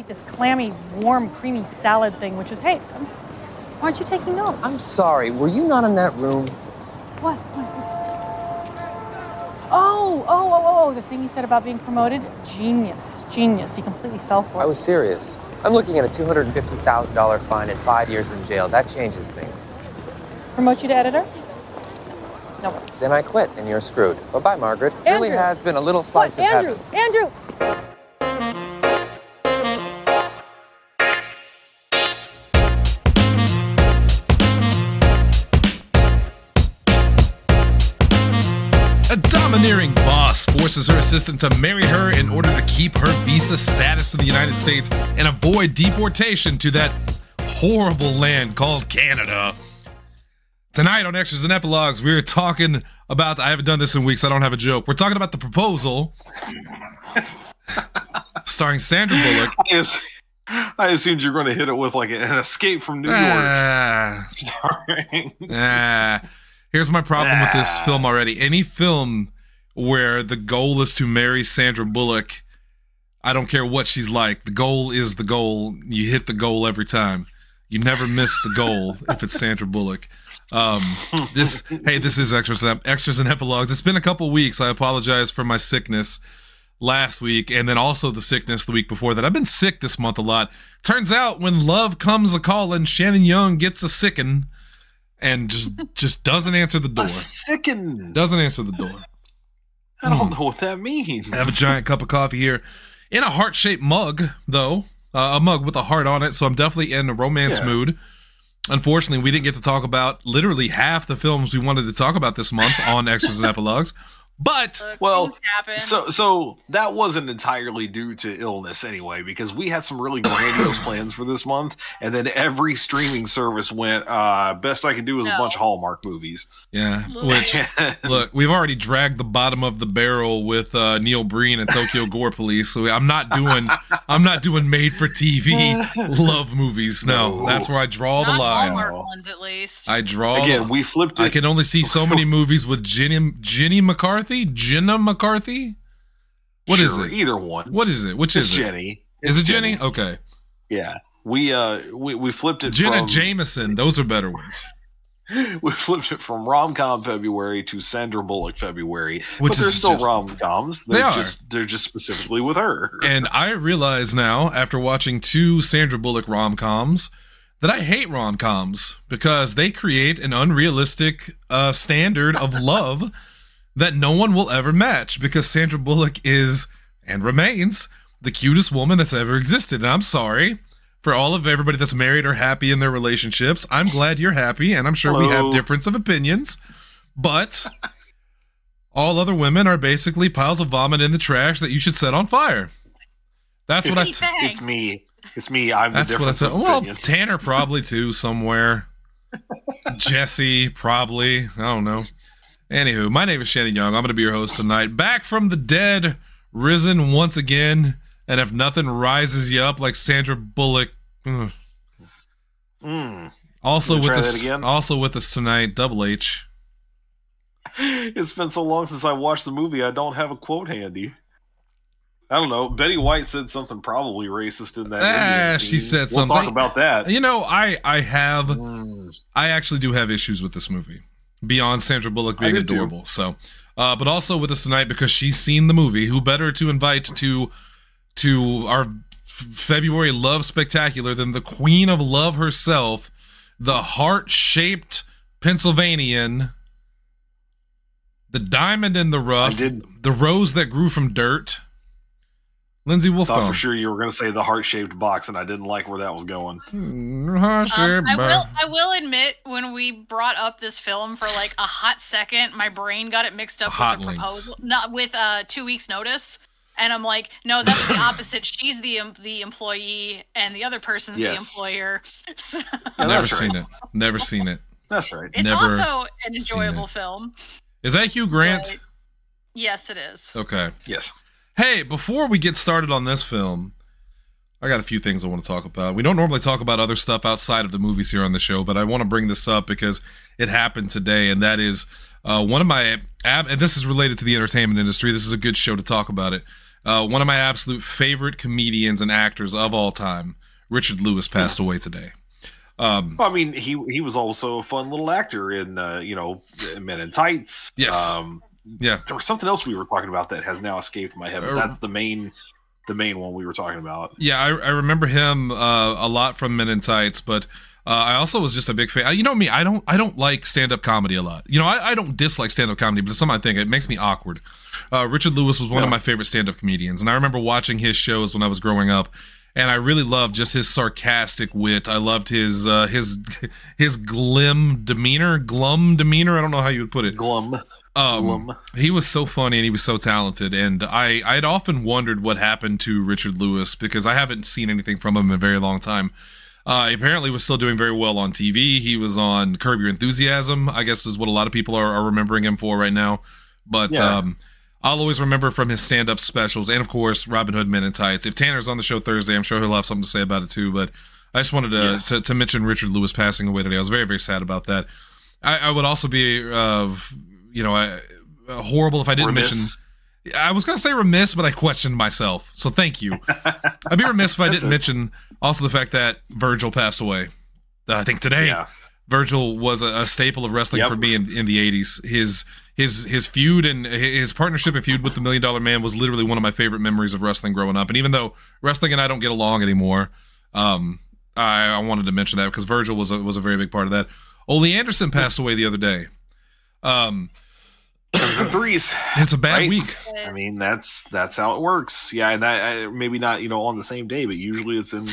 eat this clammy, warm, creamy salad thing, which was, hey, I'm, why aren't you taking notes? I'm sorry, were you not in that room? What? What? Oh, oh, oh, oh, oh, the thing you said about being promoted? Genius. Genius. You completely fell for it. I was serious. I'm looking at a $250,000 fine and five years in jail. That changes things. Promote you to editor? No. Then I quit, and you're screwed. Bye bye, Margaret. Really has been a little slice What? of Andrew! heaven. Andrew! Domineering boss forces her assistant to marry her in order to keep her visa status in the United States and avoid deportation to that horrible land called Canada. Tonight on Extras and Epilogues, we're talking about. I haven't done this in weeks. I don't have a joke. We're talking about the proposal, starring Sandra Bullock. I, ass- I assumed you were going to hit it with like an escape from New York. Ah, starring- ah. Here's my problem with this Ah. film already. Any film where the goal is to marry Sandra Bullock, I don't care what she's like. The goal is the goal. You hit the goal every time. You never miss the goal if it's Sandra Bullock. Um, this hey, this is extras and extras and epilogues. It's been a couple weeks. I apologize for my sickness last week, and then also the sickness the week before that. I've been sick this month a lot. Turns out when love comes a calling, Shannon Young gets a sicken and just just doesn't answer the door. sicken. Doesn't answer the door. I don't know what that means. I have a giant cup of coffee here in a heart shaped mug, though. Uh, a mug with a heart on it, so I'm definitely in a romance Yeah. mood. Unfortunately, we didn't get to talk about literally half the films we wanted to talk about this month on Extras and Epilogues. But Look, Well. So, so that wasn't entirely due to illness anyway, because we had some really grandiose plans for this month, and then every streaming service went. uh Best I could do is a bunch of Hallmark movies. yeah, which look, we've already dragged the bottom of the barrel with uh, Neil Breen and Tokyo Gore Police. So I'm not doing, I'm not doing made for TV love movies. No, No. that's where I draw the Not line. Hallmark ones, at least. I draw. Again, we flipped it. I can only see so many movies with Jenny Jenny McCarthy. Jenna McCarthy. What is Sure, it? Either one. What is it? Which It's is it? Jenny. Is It's it Jenny? Okay. Yeah. We uh we, we flipped it Jenna from Jameson. Those are better ones. we flipped it from rom com February to Sandra Bullock February. Which but they're is still rom coms. They are. just they're just specifically with her. And I realize now, after watching two Sandra Bullock rom coms, that I hate rom coms because they create an unrealistic uh, standard of love that no one will ever match because Sandra Bullock is and remains the cutest woman that's ever existed. And I'm sorry for all of everybody that's married or happy in their relationships. I'm glad you're happy, and I'm sure we have difference of opinions, but all other women are basically piles of vomit in the trash that you should set on fire. That's what I. Pete T- It's me. It's me. I'm that's the what I difference said. of Well, opinion. Tanner probably too somewhere. Jesse probably. I don't know. Anywho, my name is Shannon Young. I'm going to be your host tonight. Back from the dead, risen once again, and if nothing rises you up like Sandra Bullock. ugh. Mm. Also with try that us, again? also with us tonight, Double H. It's been so long since I watched the movie. I don't have a quote handy. I don't know. Betty White said something probably racist in that. Ah, she said we'll something. Talk about that. You know, I I have Mm. I actually do have issues with this movie beyond Sandra Bullock being do too. adorable. So, uh, but also with us tonight because she's seen the movie. Who better to invite to to our February love spectacular than the Queen of Love herself, the heart shaped Pennsylvanian, the diamond in the rough, the rose that grew from dirt. Lindsay Thought Wolfcomb. for sure you were going to say the heart shaped box, and I didn't like where that was going. Mm, Um, I will. I will admit, when we brought up this film for like a hot second, my brain got it mixed up Hot with the links. proposal, not with uh, two weeks notice, and I'm like, no, that's the opposite. She's the em- the employee, and the other person's the employer. So, Yeah, Never that's seen it. Never seen it. That's right. it's Never also an enjoyable film. Is that Hugh Grant? But- Yes, it is. Okay. Yes. Hey, before we get started on this film, I got a few things I want to talk about. We don't normally talk about other stuff outside of the movies here on the show, but I want to bring this up because it happened today, and that is uh, one of my ab- and this is related to the entertainment industry. This is a good show to talk about it. Uh, one of my absolute favorite comedians and actors of all time, Richard Lewis, passed away today. Um, Well, I mean, he he was also a fun little actor in uh, you know Men in Tights. Yes. Um, yeah, there was something else we were talking about that has now escaped my head. But Uh, that's the main the main one we were talking about. Yeah, I, I remember him uh, a lot from Men in Tights, but uh, I also was just a big fan. You know me, I don't I don't like stand up comedy a lot. You know, I, I don't dislike stand up comedy, but it's something I think it makes me awkward. Uh, Richard Lewis was one of my favorite stand up comedians, and I remember watching his shows when I was growing up. And I really loved just his sarcastic wit. I loved his uh, his his glim demeanor, glum demeanor. I don't know how you would put it. Glum. Um, Glum. he was so funny and he was so talented, and I I'd often wondered what happened to Richard Lewis because I haven't seen anything from him in a very long time. Uh, he apparently was still doing very well on TV. He was on Curb Your Enthusiasm, I guess is what a lot of people are, are remembering him for right now. But Yeah. um, I'll always remember from his stand-up specials, and of course Robin Hood Men in Tights. If Tanner's on the show Thursday, I'm sure he'll have something to say about it too. But I just wanted to Yes. to, to mention Richard Lewis passing away today. I was very very sad about that. I, I would also be, uh, you know, I, uh, horrible if I didn't Remiss. mention. I was gonna say remiss, but I questioned myself. So thank you. I'd be remiss if I didn't mention also the fact that Virgil passed away. Uh, I think today. Yeah. Virgil was a, a staple of wrestling Yep. for me in, in the '80s. His his his feud and his partnership and feud with the Million Dollar Man was literally one of my favorite memories of wrestling growing up. And even though wrestling and I don't get along anymore, um, I, I wanted to mention that because Virgil was a, was a very big part of that. Ole Anderson passed away the other day. Um, threes. it's a bad Right. week. I mean, that's that's how it works. Yeah, and that I, maybe not you know on the same day, but usually it's in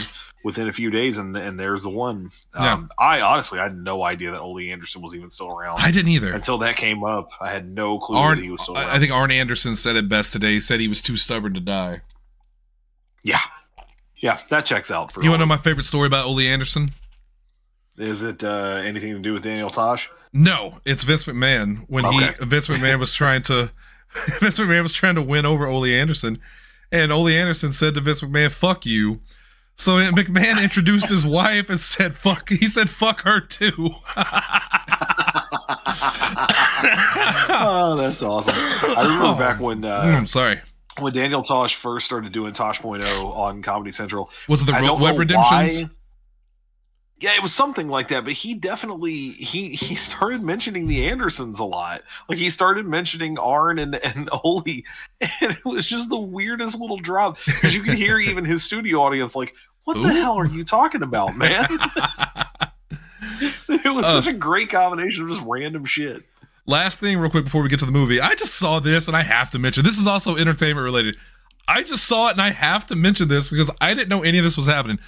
within a few days, and and there's the one. Um, I honestly I had no idea that Ole Anderson was even still around I didn't either. until that came up. I had no clue Arn, that he was still around. I I think Arn Anderson said it best today. He said he was too stubborn to die. yeah, yeah, that checks out. For You want to know my favorite story about Ole Anderson? Is it uh, anything to do with Daniel Tosh? No, it's Vince McMahon when Okay. he Vince McMahon was trying to Vince McMahon was trying to win over Ole Anderson, and Ole Anderson said to Vince McMahon, "Fuck you." So McMahon introduced his wife and said, "Fuck." He said, "Fuck her too." oh, that's awesome. I remember back when uh, I'm sorry. when Daniel Tosh first started doing Tosh.0 on Comedy Central. Was it the Web Redemptions? why- Yeah, it was something like that. But he definitely he he started mentioning the Andersons a lot. Like he started mentioning Arn and and Ole, and it was just the weirdest little drop because you could hear even his studio audience like, "What the hell are you talking about, man?" it was Uh. such a great combination of just random shit. Last thing, real quick, before we get to the movie, I just saw this and I have to mention. This is also entertainment related. I just saw it and I have to mention this because I didn't know any of this was happening.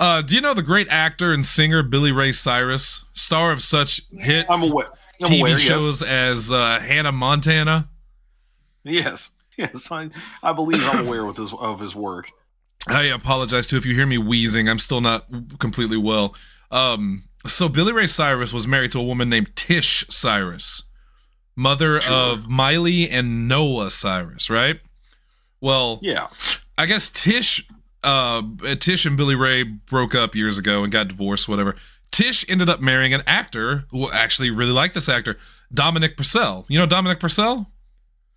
Uh, do you know the great actor and singer Billy Ray Cyrus, star of such hit I'm aware. I'm TV aware, shows as uh, Hannah Montana? Yes, yes, I, I believe I'm aware with his of his work. I apologize too if you hear me wheezing. I'm still not completely well. Um, so Billy Ray Cyrus was married to a woman named Tish Cyrus, mother Sure. of Miley and Noah Cyrus, right? Well, Yeah, I guess Tish, uh, Tish and Billy Ray broke up years ago and got divorced, whatever. Tish ended up marrying an actor who actually really liked this actor, Dominic Purcell. You know Dominic Purcell?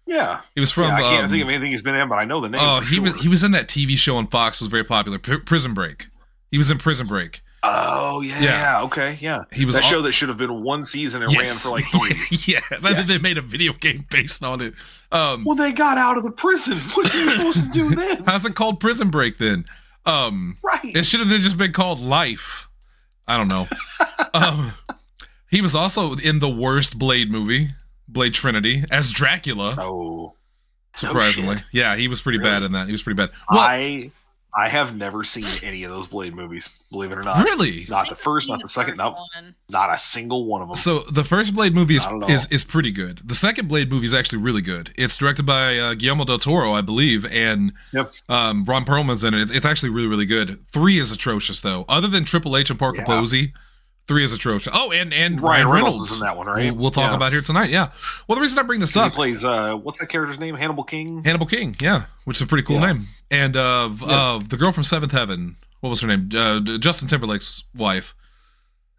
yeah. He was from. yeah I can't um, think of anything he's been in, but I know the name. Oh, he sure. was he was in that TV show on Fox. Was very popular. P- Prison Break. He was in Prison Break. Oh yeah, Yeah. okay, yeah. He was that show that should have been one season and ran for like three. yes, I think they made a video game based on it. Um, well, they got out of the prison. What are you supposed to do then? how's it called Prison Break then? Um, Right. it should have just been called Life. I don't know. um, he was also in the worst Blade movie, Blade Trinity, as Dracula. Oh, surprisingly, yeah, he was pretty Really? bad in that. He was pretty bad. Well, I I have never seen any of those Blade movies. Believe it or not. really? Not the first, not Seen the second. first No, one. not a single one of them. So the first Blade movie is, I don't know. is is pretty good. The second Blade movie is actually really good. It's directed by uh, Guillermo del Toro, I believe, and Yep. um, Ron Perlman's in it. It's, it's actually really really good. Three is atrocious though. Other than Triple H and Parker Yeah. Posey, three is atrocious. Oh, and and Ryan Ryan, Reynolds Reynolds, is in that one, right? We'll, we'll talk Yeah. about here tonight. Yeah. Well, the reason I bring this up, he plays uh, what's that character's name? Hannibal King. Hannibal King, yeah, which is a pretty cool Yeah. name, and uh, v- Yeah. uh, the girl from Seventh Heaven. What was her name? Uh, Justin Timberlake's wife,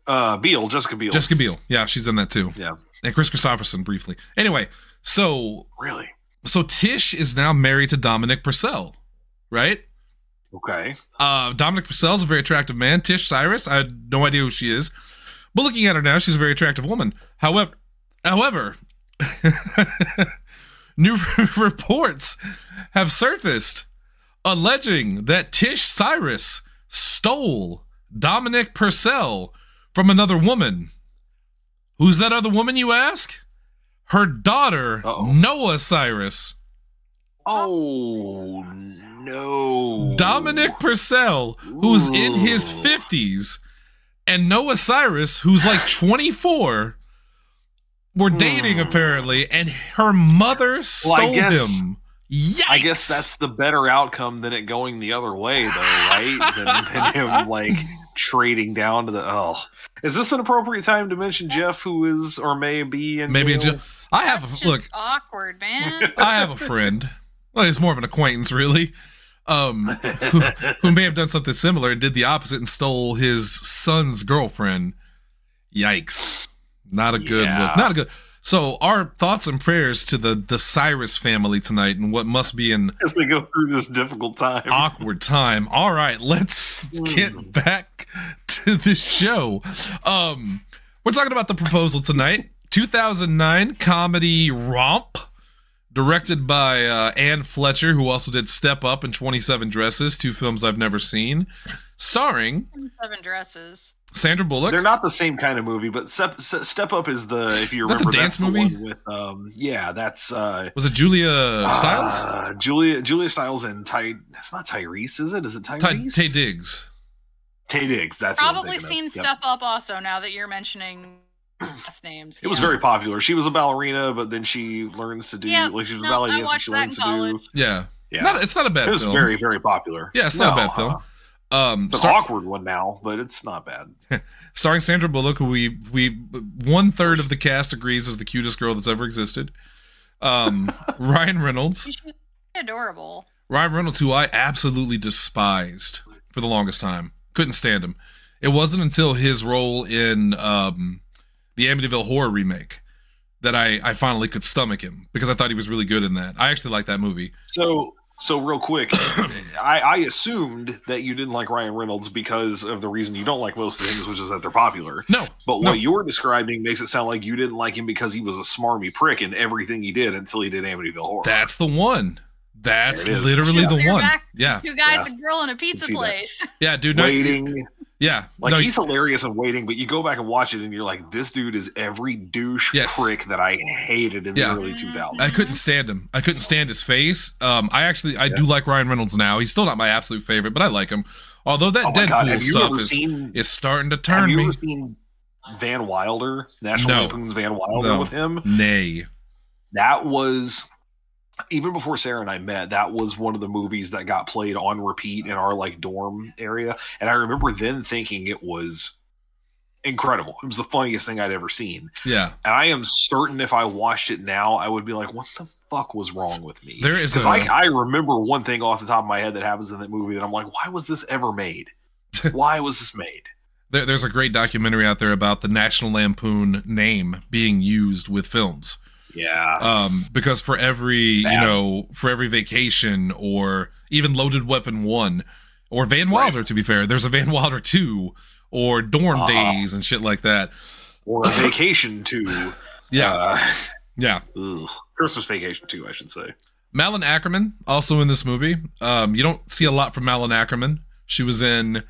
Uh, Beal, Jessica Biel. Jessica Biel. Yeah, she's in that too. Yeah, And Kris Kristofferson briefly. Anyway, so really. so Tish is now married to Dominic Purcell, right? Okay. Uh, Dominic Purcell's a very attractive man. Tish Cyrus, I had no idea who she is, but looking at her now, she's a very attractive woman. However, however, new reports have surfaced alleging that Tish Cyrus stole Dominic Purcell from another woman. Who's that other woman, you ask? Her daughter, Uh-oh. Noah Cyrus. Oh no. Dominic Purcell, who's in his 50s, and Noah Cyrus, who's like 24, were dating Hmm. apparently, and her mother stole guess- him. Yikes! I guess that's the better outcome than it going the other way, though, right? than, than him like trading down to the. Oh, is this an appropriate time to mention Jeff, who is or may be in maybe. jail? jail. I have a, look. awkward, man. I have a friend. Well, he's more of an acquaintance, really. Um, who, who may have done something similar and did the opposite and stole his son's girlfriend. Yikes! Not a good Yeah. look. Not a good. So, our thoughts and prayers to the the Cyrus family tonight, and what must be an As they go through this difficult time. awkward time. All right, let's get back to the show. Um, we're talking about the proposal tonight. 2009 comedy romp, directed by uh, Anne Fletcher, who also did Step Up and 27 Dresses, two films I've never seen, starring Seven dresses. Sandra Bullock. They're not the same kind of movie, but Step, Step Up is the if you That the remember dance that's the movie? one with um yeah that's uh Was it Julia Stiles? uh, Julia Julia Stiles and Ty it's not Tyrese is it is it Ty, Tyrese Taye Diggs. Taye Diggs that's what I'm Probably thinking of. seen Yep. Step Up also now that you're mentioning last names. It was yeah. very popular. She was a ballerina, but then she learns to do Yeah, like she was a no, ballet I watched She that learns in to do. Yeah. yeah. Not, it's not a bad it was film. very very popular. Yeah, it's not a bad film. uh, um, It's an awkward one now, but it's not bad. starring Sandra Bullock, who we we one third of the cast agrees is the cutest girl that's ever existed. Um, Ryan Reynolds, She's adorable. Ryan Reynolds, who I absolutely despised for the longest time, couldn't stand him. It wasn't until his role in um, the Amityville Horror remake that I I finally could stomach him because I thought he was really good in that. I actually like that movie. So, so real quick, I, I assumed that you didn't like Ryan Reynolds because of the reason you don't like most things, which is that they're popular. No, But No. what you're describing makes it sound like you didn't like him because he was a smarmy prick in everything he did until he did Amityville Horror. that's the one. That's There it is. literally Yeah. the You're one. back. Yeah, Two guys, Yeah. a girl, and a pizza see that. place. yeah, dude. No, waiting. Yeah, Like no, he's hilarious in waiting, but you go back and watch it and you're like, this dude is every douche Yes. prick that I hated in Yeah. the early 2000s. I couldn't stand him. I couldn't stand his face. Um, I actually I do like Ryan Reynolds now. He's still not my absolute favorite, but I like him. Although that Oh Deadpool have stuff is seen? is starting to have turn you me. ever seen Van Wilder? National No. Lampoon's Van Wilder No. with him. Nay. That was even before Sarah and I met. That was one of the movies that got played on repeat in our like dorm area, and I remember then thinking it was incredible. It was the funniest thing I'd ever seen. Yeah. And I am certain if I watched it now, I would be like, "What the fuck was wrong with me?" There is a I, I remember one thing off the top of my head that happens in that movie that I'm like, why was this ever made? why was this made? there, there's a great documentary out there about the National Lampoon name being used with films. Yeah. Um, because for every you know for every vacation or even Loaded Weapon one or Van Right. Wilder to be fair, there's a Van Wilder two or Dorm Uh-huh. Days and shit like that. or a vacation too. Yeah. Uh, yeah. ugh. Christmas vacation too, I should say. Malin Akerman also in this movie. Um, you don't see a lot from Malin Akerman. She was in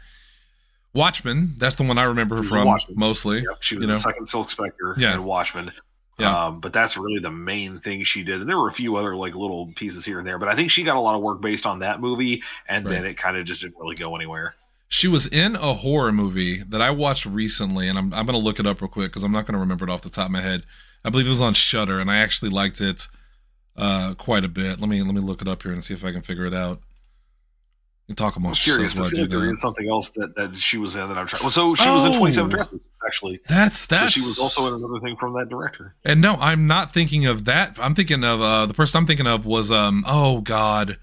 Watchmen. That's the one I remember her She was in from Watchmen. mostly. Yep, she was You know. the second Silk Spectre Yeah. in Watchmen. Yeah. Um, but that's really the main thing she did. And there were a few other like little pieces here and there, but I think she got a lot of work based on that movie, and then it kind of just didn't really go anywhere. She was in a horror movie that I watched recently, and I'm I'm gonna look it up real quick because I'm not gonna remember it off the top of my head. I believe it was on Shudder, and I actually liked it uh, quite a bit. Let me let me look it up here and see if I can figure it out. You talk I'm amongst curious. yourselves while I I do like there that. is something else that, that she was in that I'm trying. Well, so she was in Oh. 27 Dresses, actually. That's So that's she was also in another thing from that director. And no, I'm not thinking of that. I'm thinking of uh, the person I'm thinking of was um oh god,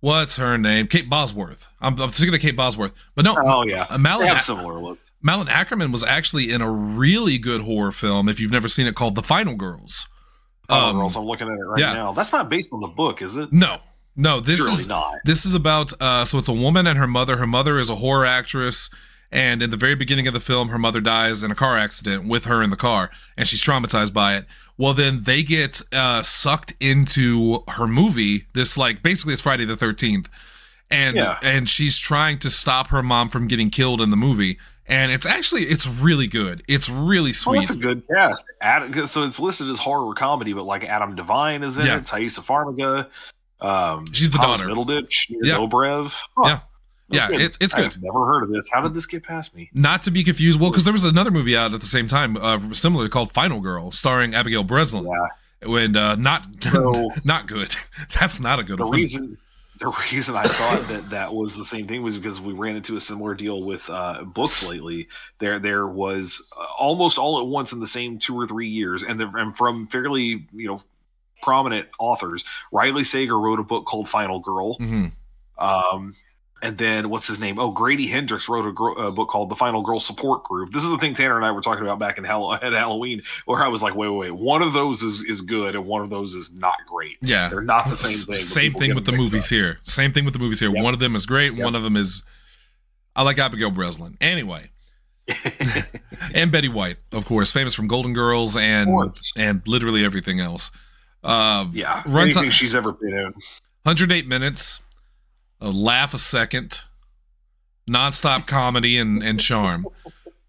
what's her name? Kate Bosworth. I'm, I'm thinking of Kate Bosworth, but no, Oh yeah, uh, Malin have similar looks. Malin Akerman was actually in a really good horror film. If you've never seen it, called The Final Girls. Oh, Um, girls, I'm looking at it right yeah. now. That's not based on the book, is it? No, no. This Surely is not. this is about. Uh, so it's a woman and her mother. Her mother is a horror actress, and in the very beginning of the film, her mother dies in a car accident with her in the car, and she's traumatized by it. Well, then they get uh, sucked into her movie. This like basically it's Friday the Thirteenth, and Yeah. and she's trying to stop her mom from getting killed in the movie. And it's actually it's really good. It's really Oh, sweet. that's a good cast. Adam, so it's listed as horror comedy, but like Adam Devine is in Yeah. it, Taissa Farmiga, um, She's the Thomas daughter. Middleditch, Yeah. Dobrev. Yeah. Yeah, Okay. it's- it's good. I've never heard of this. How did this get past me? Not to be confused. Well, because there was another movie out at the same time, uh, similar called Final Girl, starring Abigail Breslin. Yeah. When uh, not So- not good. That's not a good The one. reason the reason I thought that that was the same thing was because we ran into a similar deal with uh, books lately. There there was uh, almost all at once in the same two or three years, and, the, and from fairly you know prominent authors. Riley Sager wrote a book called Final Girl. Mhm. Um, and then what's his name? Oh, Grady Hendrix wrote a, a book called The Final Girl Support Group. This is the thing Tanner and I were talking about back in Hall- at Halloween, where I was like, wait, wait, wait. One of those is, is good, and one of those is not great. Yeah. They're not the same thing. Same thing with the movies up. here. Same thing with the movies here. Yep. One of them is great. Yep. One of them is. I like Abigail Breslin. Anyway, and Betty White, of course, famous from Golden Girls and and literally everything else. Uh, yeah, Runs anything on- she's ever been in. 108 minutes, a laugh a second, nonstop comedy and, and charm.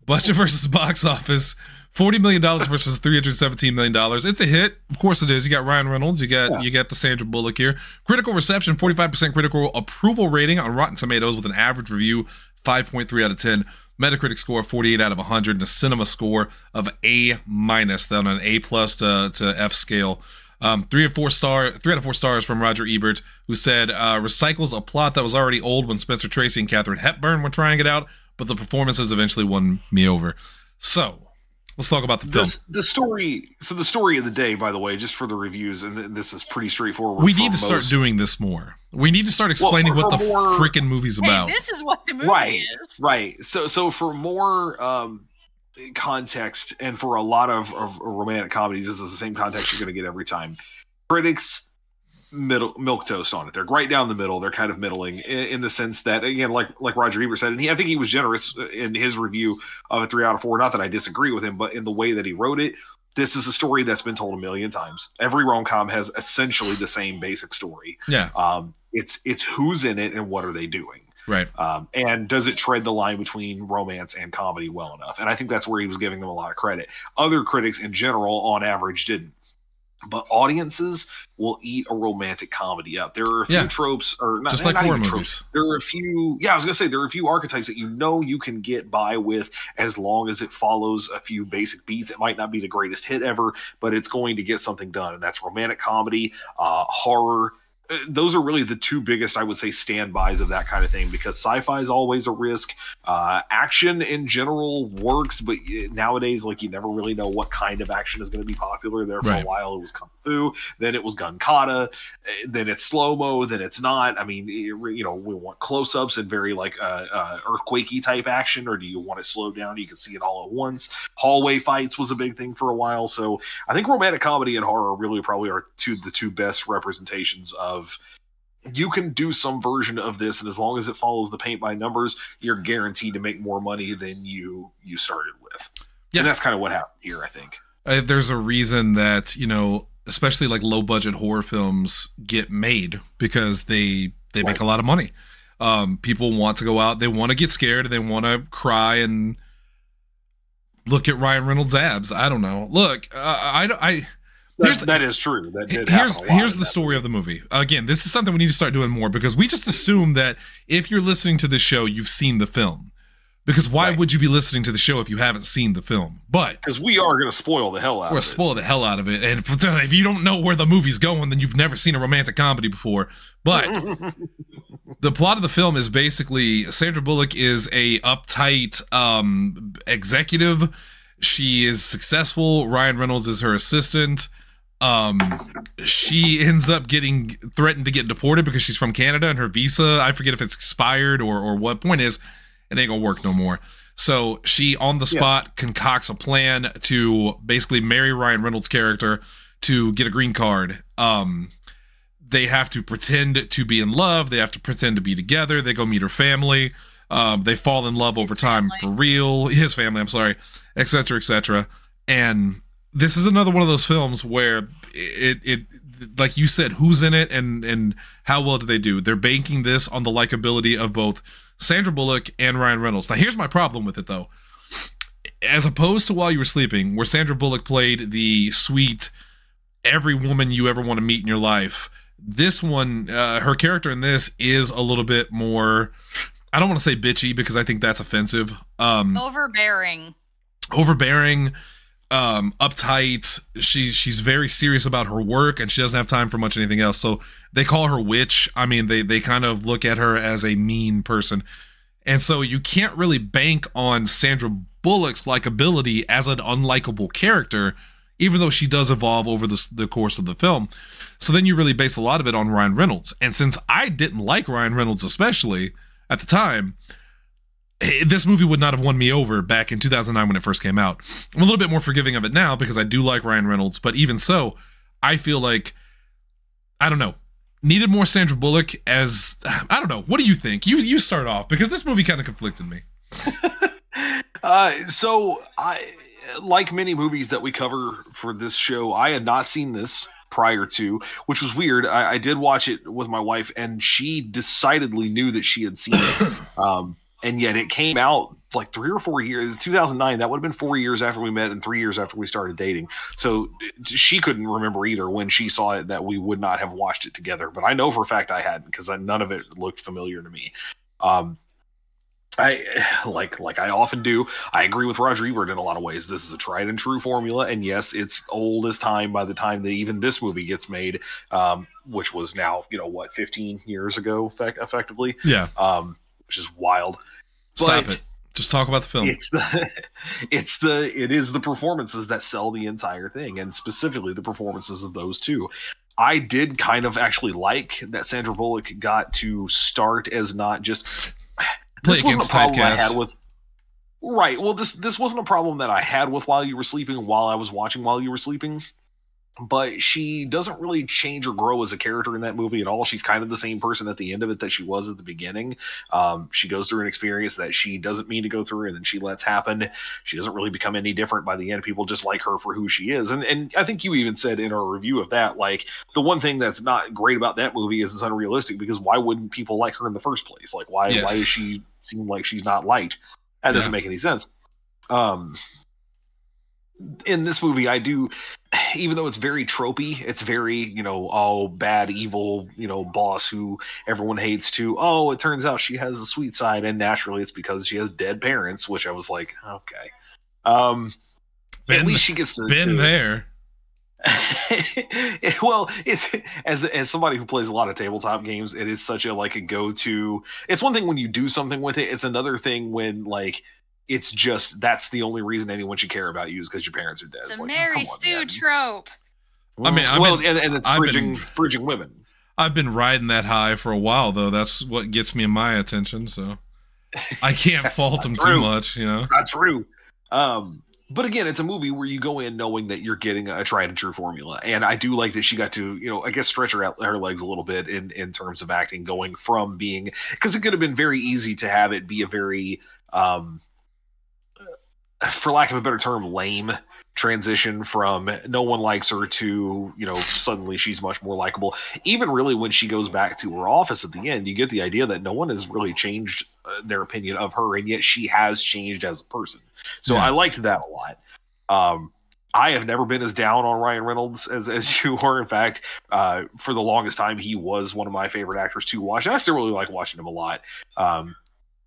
Budget versus box office, $40 million versus $317 million. It's a hit. Of course it is. You got Ryan Reynolds, you got Yeah. you got the Sandra Bullock here. Critical reception, 45% critical approval rating on Rotten Tomatoes with an average review 5.3 out of 10. Metacritic score 48 out of 100 and a cinema score of A minus on an A plus to, to F scale. Um, three and four star, three out of four stars from Roger Ebert, who said uh, recycles a plot that was already old when Spencer Tracy and Katharine Hepburn were trying it out, but the performances eventually won me over. So let's talk about the film. The, the story. So the story of the day, by the way, just for the reviews, and th- this is pretty straightforward. We need to start doing this more. We need to start explaining for- what the more- freaking movie's Hey, about. this is what the movie right is. right so so for more um context and for a lot of, of romantic comedies this is the same context you're going to get every time. Critics middle milk toast on it. They're right down the middle. They're kind of middling in, in the sense that again like like roger ebert said and he, i think he was generous in his review of a three out of four. Not that i disagree with him but in the way that he wrote it this is a story that's been told a million times. Every rom-com has essentially the same basic story. Yeah, um, it's it's who's in it and what are they doing right. um, and does it tread the line between romance and comedy well enough? And I think that's where he was giving them a lot of credit. Other critics, in general, on average, didn't. But audiences will eat a romantic comedy up. There are a few Yeah. tropes, or not, Just like not horror movies. Tropes. There are a few. Yeah, I was gonna say there are a few archetypes that you know you can get by with as long as it follows a few basic beats. It might not be the greatest hit ever, but it's going to get something done, and that's romantic comedy, uh, horror, those are really the two biggest, I would say, standbys of that kind of thing because sci-fi is always a risk. Uh, action in general works, but nowadays, like you never really know what kind of action is going to be popular. There for Right. a while, it was kung fu, then it was gun kata, uh, then it's slow mo, then it's not. I mean, you know, we want close-ups and very like uh, uh, earthquakey type action, or do you want it slowed down? You can see it all at once. Hallway fights was a big thing for a while, so I think romantic comedy and horror really probably are two the two best representations of you can do some version of this and as long as it follows the paint by numbers you're guaranteed to make more money than you you started with Yeah. and that's kind of what happened here i think Uh, there's a reason that you know, especially like low budget horror films get made because they they make Right. a lot of money. Um, people want to go out, they want to get scared, they want to cry and look at Ryan Reynolds' abs. I don't know. Look, uh, I don't I that, that is true that here's happen a lot here's the that story of the movie. Again, this is something we need to start doing more because we just assume that if you're listening to the show, you've seen the film. Because why Right. would you be listening to the show if you haven't seen the film? But because we are going to spoil the hell out it spoil the hell out of it. And if, if you don't know where the movie's going, then you've never seen a romantic comedy before. But the plot of the film is basically Sandra Bullock is a uptight um, executive. She is successful. Ryan Reynolds is her assistant. Um, she ends up getting threatened to get deported because she's from Canada and her visa, I forget if it's expired or or what. Point is, it ain't gonna work no more. So she on the Yeah. spot concocts a plan to basically marry Ryan Reynolds' character to get a green card. Um, they have to pretend to be in love. They have to pretend to be together. They go meet her family. Um, they fall in love over time for real. His family, I'm sorry, etc., etc. And this is another one of those films where it, it, like you said, who's in it and and how well do they do? They're banking this on the likability of both Sandra Bullock and Ryan Reynolds. Now, here's my problem with it though. As opposed to While You Were Sleeping, where Sandra Bullock played the sweet, every woman you ever want to meet in your life. This one, uh, her character in this is a little bit more. I don't want to say bitchy because I think that's offensive. Um, Overbearing. overbearing, um, uptight. She she's very serious about her work and she doesn't have time for much anything else. So they call her witch. I mean, they they kind of look at her as a mean person. And so you can't really bank on Sandra Bullock's likability as an unlikable character, even though she does evolve over the, the course of the film. So then you really base a lot of it on Ryan Reynolds. And since I didn't like Ryan Reynolds, especially at the time, this movie would not have won me over back in 2009 when it first came out. I'm a little bit more forgiving of it now because I do like Ryan Reynolds, but even so, I feel like I don't know. Needed more Sandra Bullock as I don't know. What do you think? You you start off because this movie kind of conflicted me. Uh, so I, like many movies that we cover for this show, I had not seen this prior to, which was weird. I, I did watch it with my wife, and she decidedly knew that she had seen it. Um, and yet it came out like three or four years 2009 that would have been four years after we met and three years after we started dating so she couldn't remember either when she saw it that we would not have watched it together but i know for a fact i hadn't because none of it looked familiar to me um I like like I often do. I agree with Roger Ebert in a lot of ways. This is a tried and true formula, and yes, it's old as time by the time that even this movie gets made, um, which was now you know what, fifteen years ago, effect- effectively, Yeah, um, which is wild. stop But- it. Just talk about the film. It's the it's the it is the performances that sell the entire thing, and specifically the performances of those two. I did kind of actually like that Sandra Bullock got to start as not just Play against a problem I typecast. with right. Well, this this wasn't a problem that I had with while you were sleeping while I was watching while you were sleeping. But she doesn't really change or grow as a character in that movie at all. She's kind of the same person at the end of it that she was at the beginning. Um, she goes through an experience that she doesn't mean to go through, and then she lets happen. She doesn't really become any different by the end. People just like her for who she is, and and I think you even said in our review of that, like the one thing that's not great about that movie is it's unrealistic because why wouldn't people like her in the first place? Like why why does she seem like she's not liked? That doesn't make any sense. Um, in this movie, I do, even though it's very tropey, it's very, you know, oh, bad, evil, you know, boss who everyone hates to, oh, it turns out she has a sweet side, and naturally it's because she has dead parents, which I was like, okay. Um, at Been- least she gets to. Been to- there. well, it's as as somebody who plays a lot of tabletop games, it is such a like a go to. It's one thing when you do something with it. It's another thing when like it's just that's the only reason anyone should care about you is because your parents are dead. It's a like, oh, Mary come on, Sue man. trope. I mean, I've well, been- and, and it's I've fridging been- fridging women. I've been riding that high for a while though. That's what gets me my attention. So I can't fault him too much. You know. Not true. Um, but again, it's a movie where you go in knowing that you're getting a tried and true formula, and I do like that she got to, you know, I guess stretch her out her legs a little bit in in terms of acting, going from being because it could have been very easy to have it be a very, um, for lack of a better term, lame transition from no one likes her to you know suddenly she's much more likable even really when she goes back to her office at the end you get the idea that no one has really changed uh, their opinion of her and yet she has changed as a person so Yeah. i liked that a lot um I have never been as down on Ryan Reynolds as, as you were. In fact, uh, for the longest time, he was one of my favorite actors to watch. And I still really like watching him a lot. Um,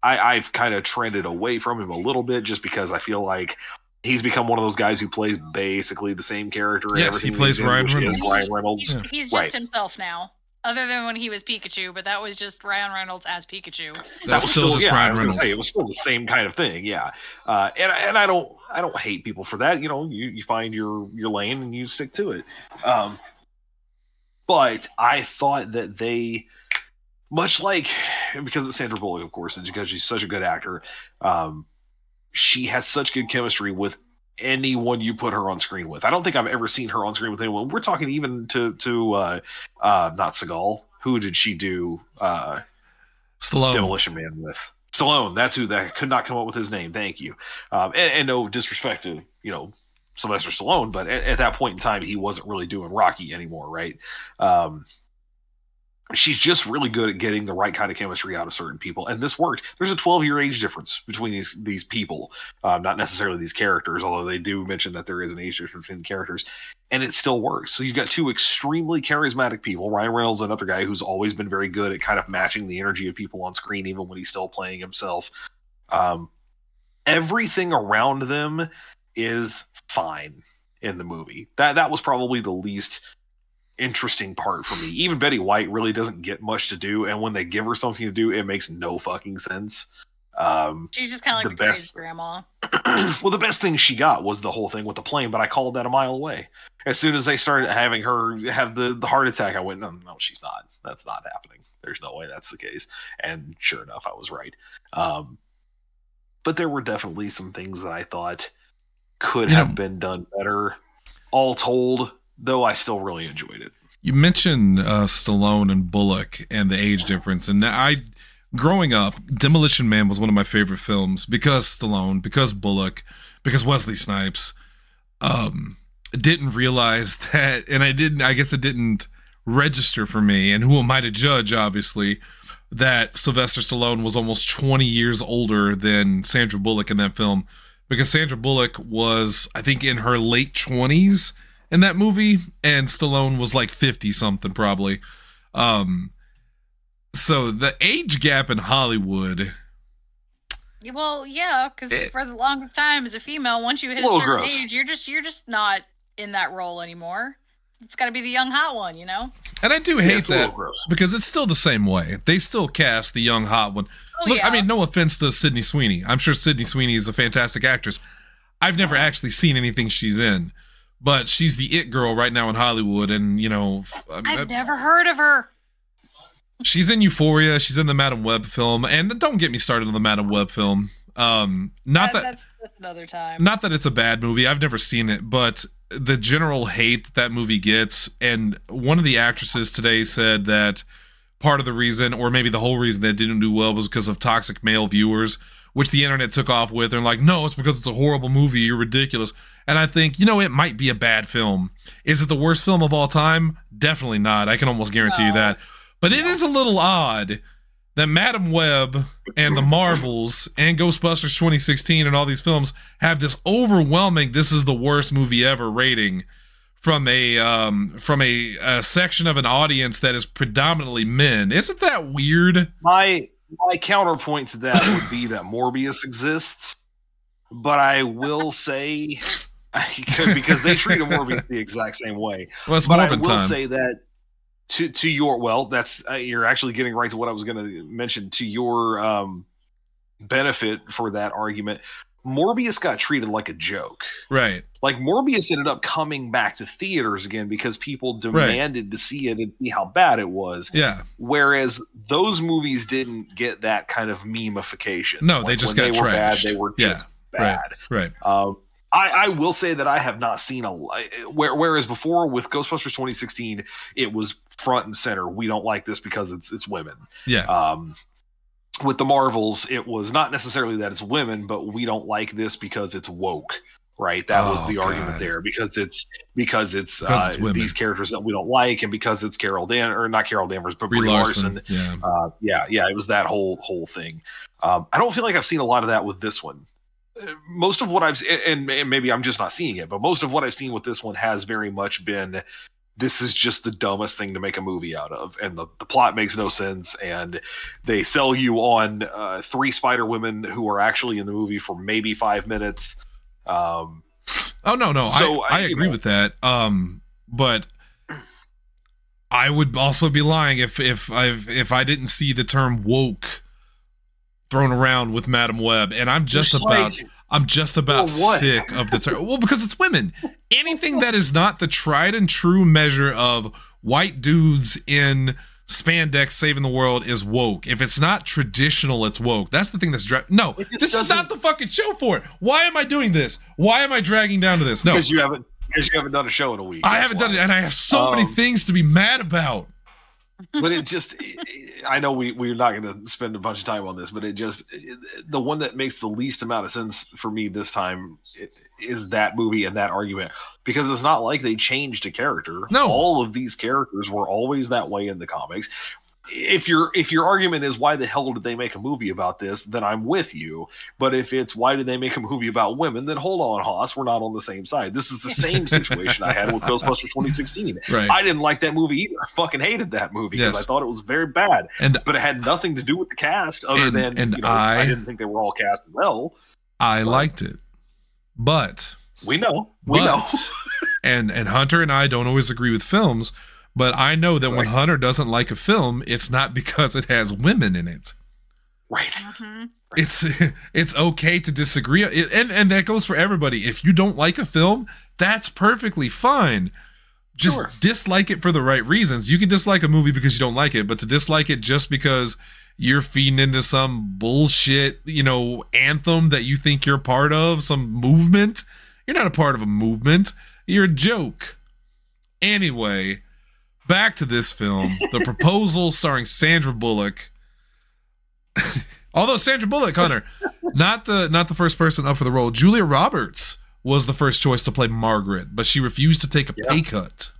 I, I've kind of trended away from him a little bit just because I feel like he's become one of those guys who plays basically the same character. Yes, he plays he's Ryan which is Reynolds. Ryan Reynolds. He's, Yeah. he's just Right. himself now. Other than when he was Pikachu, but that was just Ryan Reynolds as Pikachu. That's was still just yeah, Ryan Reynolds. Say, it was still the same kind of thing, yeah. Uh, and and I don't I don't hate people for that. You know, you, you find your your lane and you stick to it. Um, but I thought that they, much like because it's Sandra Bullock, of course, and because she's such a good actor, um, she has such good chemistry with anyone you put her on screen with. I don't think I've ever seen her on screen with anyone. We're talking even to to uh, uh, not Seagal. Who did she do uh, Stallone. Demolition Man with? Stallone. That's who. That could not come up with his name. Thank you. Um, and, and no disrespect to you know Sylvester Stallone, but at, at that point in time, he wasn't really doing Rocky anymore, right? Um, she's just really good at getting the right kind of chemistry out of certain people and this worked there's a 12 year age difference between these these people um, not necessarily these characters although they do mention that there is an age difference between characters and it still works. So you've got two extremely charismatic people. Ryan reynolds another guy who's always been very good at kind of matching the energy of people on screen even when he's still playing himself. Um, everything around them is fine in the movie. That that was probably the least interesting part for me. Even Betty White really doesn't get much to do, and when they give her something to do, it makes no fucking sense. Um, She's just kind of like The the, best- grandma. well, the best thing she got was the whole thing with the plane, but I called that a mile away. As soon as they started having her have the, the heart attack, I went, no, no, she's not. That's not happening. There's no way that's the case. And sure enough, I was right. Um, but there were definitely some things that I thought could You have know- been done better. All told, though, I still really enjoyed it. You mentioned uh, Stallone and Bullock and the age difference, and I, growing up, Demolition Man was one of my favorite films because Stallone, because Bullock, because Wesley Snipes. Um, didn't realize that, and I didn't. I guess it didn't register for me. And who am I to judge? Obviously, that Sylvester Stallone was almost 20 years older than Sandra Bullock in that film, because Sandra Bullock was, I think, in her late 20s in that movie, and Stallone was like 50 something probably. Um, so the age gap in Hollywood, Well, yeah, because Eh. for the longest time, as a female, once you hit a a certain gross. age, you're just you're just not in that role anymore. It's got to be the young hot one, you know. and I do hate it's a little that because it's still the same way. They still cast the young hot one. Oh Look, yeah. I mean, no offense to Sydney Sweeney. I'm sure Sydney Sweeney is a fantastic actress. I've never actually seen anything she's in, but she's the it girl right now in Hollywood, and you know, um, I've never heard of her. she's in Euphoria. She's in the Madame Web film, and don't get me started on the Madame Web film. Um, not that that's, that's another time. not that it's a bad movie i've never seen it but the general hate that that movie gets and one of the actresses today said that part of the reason or maybe the whole reason that it didn't do well was because of toxic male viewers which the internet took off with and like no it's because it's a horrible movie you're ridiculous and i think you know it might be a bad film. Is it the worst film of all time? Definitely not. I can almost guarantee you that. But it is a little odd that Madame Web and the Marvels and Ghostbusters 2016 and all these films have this overwhelming "this is the worst movie ever" rating from a um, from a, a section of an audience that is predominantly men. Isn't that weird? My my counterpoint to that would be that Morbius exists, but I will say because they treat Morbius the exact same way. Well, it's but I will time. say that to to your well, that's uh, you're actually getting right to what I was going to mention to your um, benefit for that argument. Morbius got treated like a joke. right. Like Morbius ended up coming back to theaters again because people demanded to see it and see how bad it was. Yeah. Whereas those movies didn't get that kind of memeification. No, they just got they were bad. trashed. They were Yeah, bad. Right. Um, I, I will say that I have not seen a where, whereas before with Ghostbusters 2016, it was front and center. We don't like this because it's it's women. Yeah. Um, with the Marvels, it was not necessarily that it's women, but we don't like this because it's woke. Right, that was Oh, the argument there because it's because it's, Because uh, it's these characters that we don't like, and because it's Carol Dan or not Carol Danvers, but Brie Brie Larson. Larson Yeah. uh, yeah, yeah, it was that whole whole thing. Um, I don't feel like I've seen a lot of that with this one. Most of what I've and, and maybe I'm just not seeing it, but most of what I've seen with this one has very much been this is just the dumbest thing to make a movie out of, and the, the plot makes no sense, and they sell you on uh, three Spider Women who are actually in the movie for maybe five minutes. Um, Oh no, no, So, I, I I- agree know- with that. Um, but I would also be lying if if I if I didn't see the term woke thrown around with Madame Web, and I'm just Just about I'm just about sick of the term. Well, because it's women. Anything that is not the tried and true measure of white dudes in spandex saving the world is woke. If it's not traditional, it's woke. That's the thing that's dra- no. This is not the fucking show for it. Why am I doing this? Why am I dragging down to this? No, because you haven't because you haven't done a show in a week. I haven't done it, and I have so many Um, things to be mad about. But it just i know we we're not going to spend a bunch of time on this but it just the one that makes the least amount of sense for me this time is that movie and that argument. Because it's not like they changed a character. No. all of these characters were always that way in the comics if your if your argument is why the hell did they make a movie about this then i'm with you but if it's why did they make a movie about women then hold on Haas we're not on the same side this is the same situation i had with ghostbusters 2016 Right. I didn't like that movie either. I fucking hated that movie because Yes. I thought it was very bad. And But it had nothing to do with the cast other And- than and you know, I- I didn't think they were all cast well. I liked it, but We know. We know. and and Hunter and I don't always agree with films, but I know that when Hunter doesn't like a film, it's not because it has women in it. Right. hmm It's it's okay to disagree, It- and and that goes for everybody. If you don't like a film, that's perfectly fine. Just Sure. dislike it for the right reasons. You can dislike a movie because you don't like it, but to dislike it just because you're feeding into some bullshit, you know, anthem that you think you're part of, some movement. You're not a part of a movement. You're a joke. Anyway, back to this film. The Proposal starring Sandra Bullock. Although Sandra Bullock, Hunter, not the not the first person up for the role. Julia Roberts was the first choice to play Margaret, but she refused to take a Yeah. pay cut.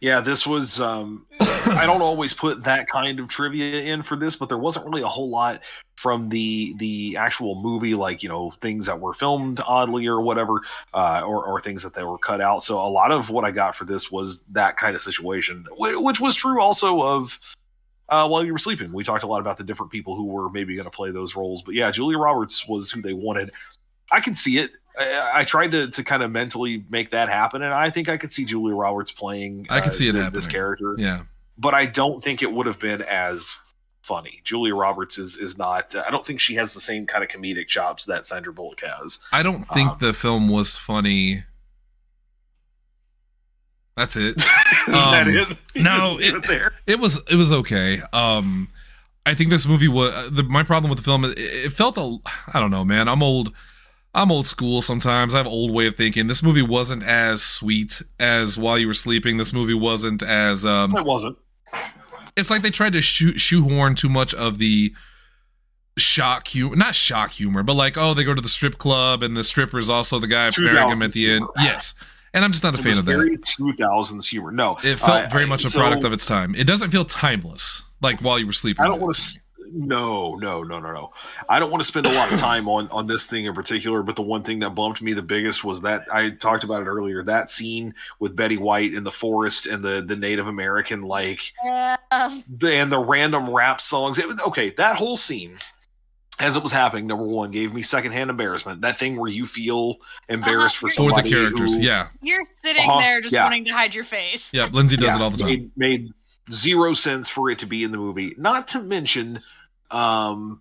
Yeah, this was um I don't always put that kind of trivia in for this, but there wasn't really a whole lot from the the actual movie, like, you know, things that were filmed oddly or whatever, uh, or, or things that they were cut out. So a lot of what I got for this was that kind of situation, which was true also of uh, while you were sleeping. We talked a lot about the different people who were maybe going to play those roles, but yeah, Julia Roberts was who they wanted. I can see it. I, I tried to, to kind of mentally make that happen, and I think I could see Julia Roberts playing. I could see it th- happening. This character, Yeah. but I don't think it would have been as funny. Julia Roberts is is not. I don't think she has the same kind of comedic chops that Sandra Bullock has. I don't think Um, the film was funny. That's it. is that Um, it? no, it- it was it was okay. Um, I think this movie was the my problem with the film. It, it felt a I don't know, man. I'm old. I'm old school sometimes. I have old way of thinking. This movie wasn't as sweet as While You Were Sleeping. This movie wasn't as um. It wasn't. It's like they tried to shoe, shoehorn too much of the shock humor, not shock humor, but like oh they go to the strip club and the stripper is also the guy pairing him at the end. Yes, and I'm just not a It fan of that. 2000s humor. No, It felt uh, very much a so- product of its time. It doesn't feel timeless like While You Were Sleeping. I don't want to. No, no, no, no, no. I don't want to spend a lot of time on on this thing in particular. But the one thing that bumped me the biggest was that I talked about it earlier. That scene with Betty White in the forest and the the Native American like Yeah. the, and the random rap songs. It, was- okay, that whole scene. As it was happening, number one gave me secondhand embarrassment. That thing where you feel embarrassed for Uh-huh. for the characters. who Yeah, You're sitting Uh-huh, there just yeah. wanting to hide your face. yeah. Lindsay does Yeah, it all the time. Made, made zero sense for it to be in the movie. Not to mention, um,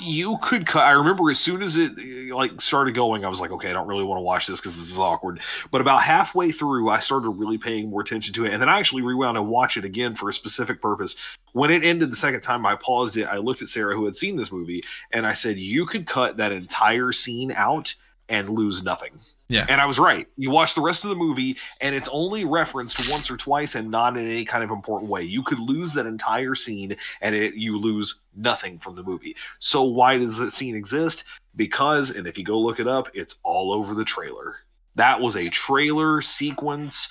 you could cut. I remember as soon as it like started going, I was like, okay, I don't really want to watch this because this is awkward. But about halfway through, I started really paying more attention to it, and then I actually rewound and watched it again for a specific purpose. When it ended the second time, I paused it. I looked at Sarah, who had seen this movie, and I said, "You could cut that entire scene out." And lose nothing. Yeah. And I was right. You watch the rest of the movie, and it's only referenced once or twice and not in any kind of important way. You could lose that entire scene and it, you lose nothing from the movie. So, why does that scene exist? Because, and if you go look it up, it's all over the trailer. That was a trailer sequence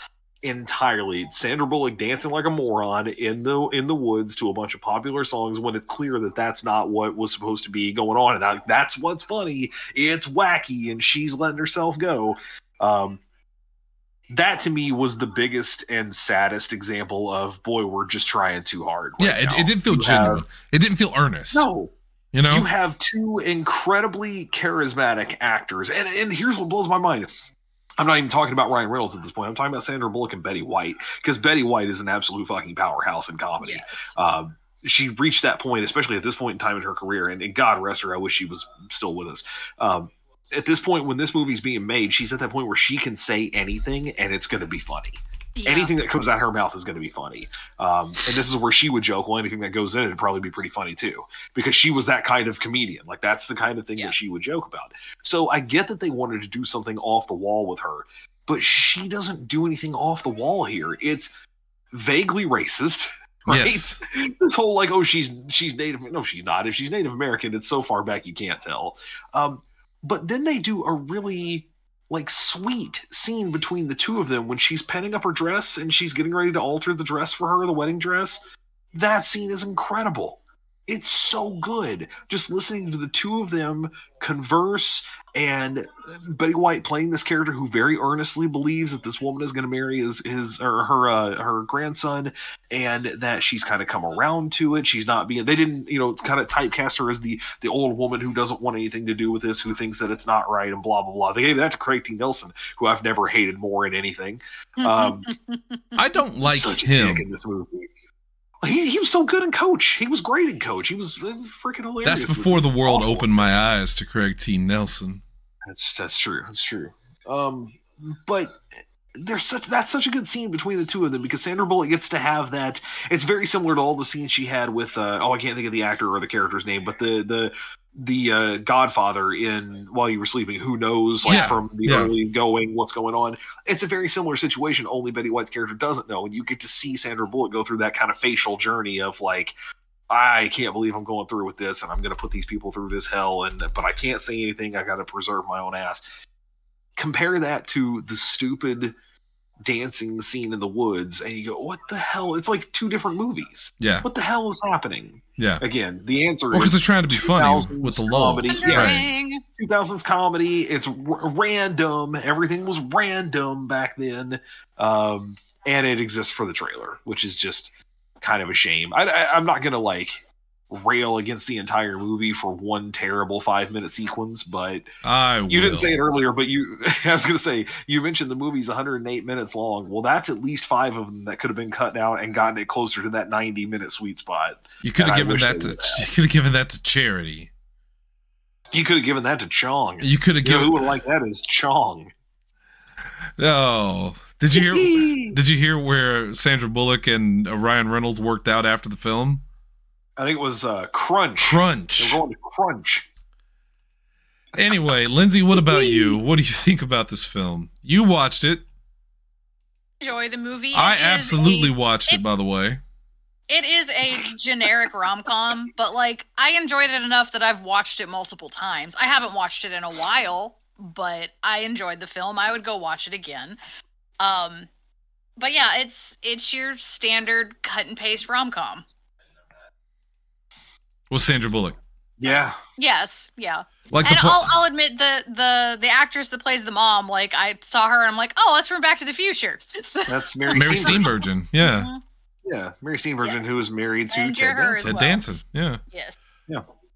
entirely. Sandra Bullock dancing like a moron in the in the woods to a bunch of popular songs when it's clear that that's not what was supposed to be going on. And that, that's what's funny. It's wacky, and she's letting herself go. Um, that to me was the biggest and saddest example of boy, we're just trying too hard. right yeah, it, it didn't feel You genuine. have- it didn't feel earnest. no, you know. you have two incredibly charismatic actors, and and here's what blows my mind. I'm not even talking about Ryan Reynolds at this point. I'm talking about Sandra Bullock and Betty White because Betty White is an absolute fucking powerhouse in comedy. Yes. Um, she reached that point, especially at this point in time in her career, and, and God rest her. I wish she was still with us. Um, at this point, when this movie's being made, she's at that point where she can say anything and it's going to be funny. Yeah. anything that comes out of her mouth is going to be funny. Um, and this is where she would joke. Well, anything that goes in it would probably be pretty funny too, because she was that kind of comedian. Like that's the kind of thing Yeah. that she would joke about. So I get that they wanted to do something off the wall with her, but she doesn't do anything off the wall here. It's vaguely racist. Right? Yes. This whole like, oh, she's she's Native. No, she's not. If she's Native American, it's so far back you can't tell. Um, but then they do a really like sweet scene between the two of them when she's penning up her dress and she's getting ready to alter the dress for her, the wedding dress. That scene is incredible. It's so good. Just listening to the two of them converse and Betty White playing this character who very earnestly believes that this woman is going to marry his his or her uh, her grandson and that she's kind of come around to it. She's not being they didn't, you know, kind of typecast her as the the old woman who doesn't want anything to do with this, who thinks that it's not right and blah blah blah. They gave that to Craig T. Nelson, who I've never hated more in anything. Um, I don't like such a dick him. in this movie. He, he was so good in Coach. He was great in Coach. He was uh, freaking hilarious. That's before the world Awful. opened my eyes to Craig T. Nelson. That's that's true. That's true. Um, but there's such that's such a good scene between the two of them because Sandra Bullock gets to have that. It's very similar to all the scenes she had with uh, oh I can't think of the actor or the character's name, but the the the uh, Godfather in While You Were Sleeping. Who knows like Yeah, from the yeah. early going what's going on? It's a very similar situation. Only Betty White's character doesn't know, and you get to see Sandra Bullock go through that kind of facial journey of like. I can't believe I'm going through with this, and I'm going to put these people through this hell, and but I can't say anything. I got to preserve my own ass compare that to the stupid dancing scene in the woods and you go what the hell it's like two different movies Yeah, what the hell is happening yeah. again the answer Well, because is they're trying to be funny 2000s with the comedy. lulls. Yeah. Right. 2000s comedy it's r- random everything was random back then um and it exists for the trailer which is just kind of a shame I, I i'm not gonna like rail against the entire movie for one terrible five minute sequence but I You didn't say it earlier, but you I was gonna say you mentioned the movie's 108 minutes long. Well, that's at least five of them that could have been cut out and gotten it closer to that 90 minute sweet spot. You could have given that to. have. You could have given that to charity. You could have given that to Chong. You could have You know who would like that is Chong. Oh, did you hear? Did you hear where Sandra Bullock and Ryan Reynolds worked out after the film? I think it was uh, Crunch. Crunch. They're going to Crunch. Anyway, Lindsay, what about you? What do you think about this film? You watched it. Enjoy the movie. I It is absolutely a- watched it, by the way. It is a generic rom com, but like I enjoyed it enough that I've watched it multiple times. I haven't watched it in a while, but I enjoyed the film. I would go watch it again. Um, but yeah, it's it's your standard cut and paste rom com. With Sandra Bullock. Yeah. Yes, yeah. Like and po- I'll, I'll admit the the the actress that plays the mom, like I saw her and I'm like, oh, that's from Back to the Future. So, That's Mary, Mary Steenburgen. Steenburgen. Yeah. Mhm. Yeah, Mary Steenburgen, who is married to And Ted you're Danson. as Ted well. Danson. Yeah. Yes.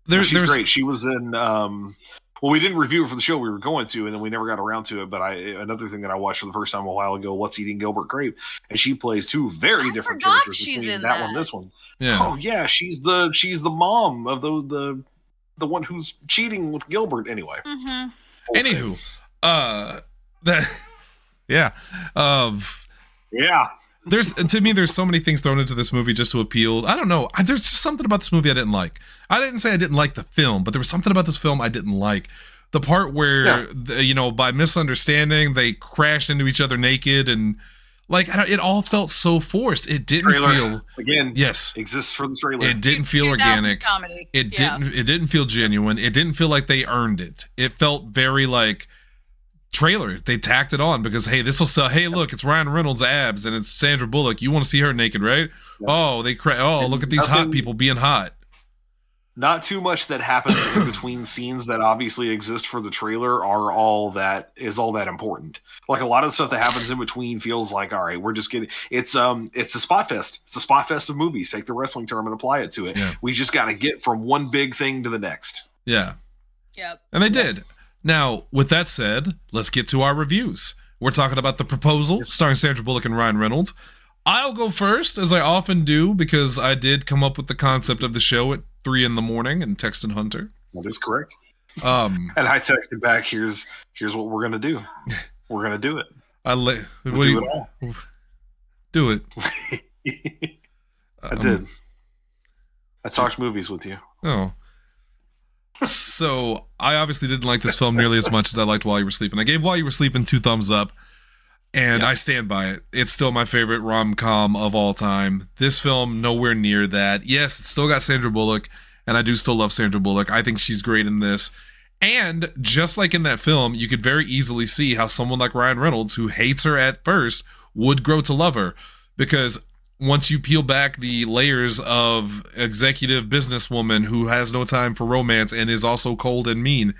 There, she's there's great. She was in. Um, well, we didn't review it for the show we were going to, and then we never got around to it. But I another thing that I watched for the first time a while ago, "What's Eating Gilbert Grape," and she plays two very I different characters she's between in that, one, this one. Yeah. Oh yeah, she's the she's the mom of the the the one who's cheating with Gilbert. Anyway, hmm Anywho, uh, that yeah, of yeah, there's to me there's so many things thrown into this movie just to appeal. I don't know. I, there's just something about this movie I didn't like. I didn't say I didn't like the film, but there was something about this film I didn't like. The part where Yeah. the, you know by misunderstanding they crashed into each other naked and like I don't, it all felt so forced. It didn't trailer feel again yes. exists for the trailer. It didn't feel organic. Comedy. It Yeah. didn't it didn't feel genuine. It didn't feel like they earned it. It felt very like trailer. They tacked it on because hey, this will sell. Hey, look, it's Ryan Reynolds' abs and it's Sandra Bullock. You want to see her naked, right? Yeah. Oh, they cra- oh, And look at these hot people being hot. Not too much that happens in between scenes that obviously exist for the trailer are all that is all that important. Like a lot of the stuff that happens in between feels like all right, we're just getting it's um it's a spot fest. It's a spot fest of movies. Take the wrestling term and apply it to it. Yeah. We just got to get from one big thing to the next. Yeah. Yep. And they did. Now, with that said, let's get to our reviews. We're talking about The Proposal, starring Sandra Bullock and Ryan Reynolds. I'll go first, as I often do, because I did come up with the concept of the show at three in the morning and texted Hunter. That is correct. Um, And I texted back, here's here's what we're gonna do. We're gonna do it. I We'll what do do you, it all. Do it. I Um, did. I talked movies with you. Oh. So I obviously didn't like this film nearly as much as I liked While You Were Sleeping. I gave While You Were Sleeping two thumbs up, and Yeah. I stand by it. It's still my favorite rom com of all time. This film, nowhere near that. Yes, it's still got Sandra Bullock, and I do still love Sandra Bullock. I think she's great in this. And just like in that film, you could very easily see how someone like Ryan Reynolds, who hates her at first, would grow to love her. Because once you peel back the layers of executive businesswoman who has no time for romance and is also cold and mean,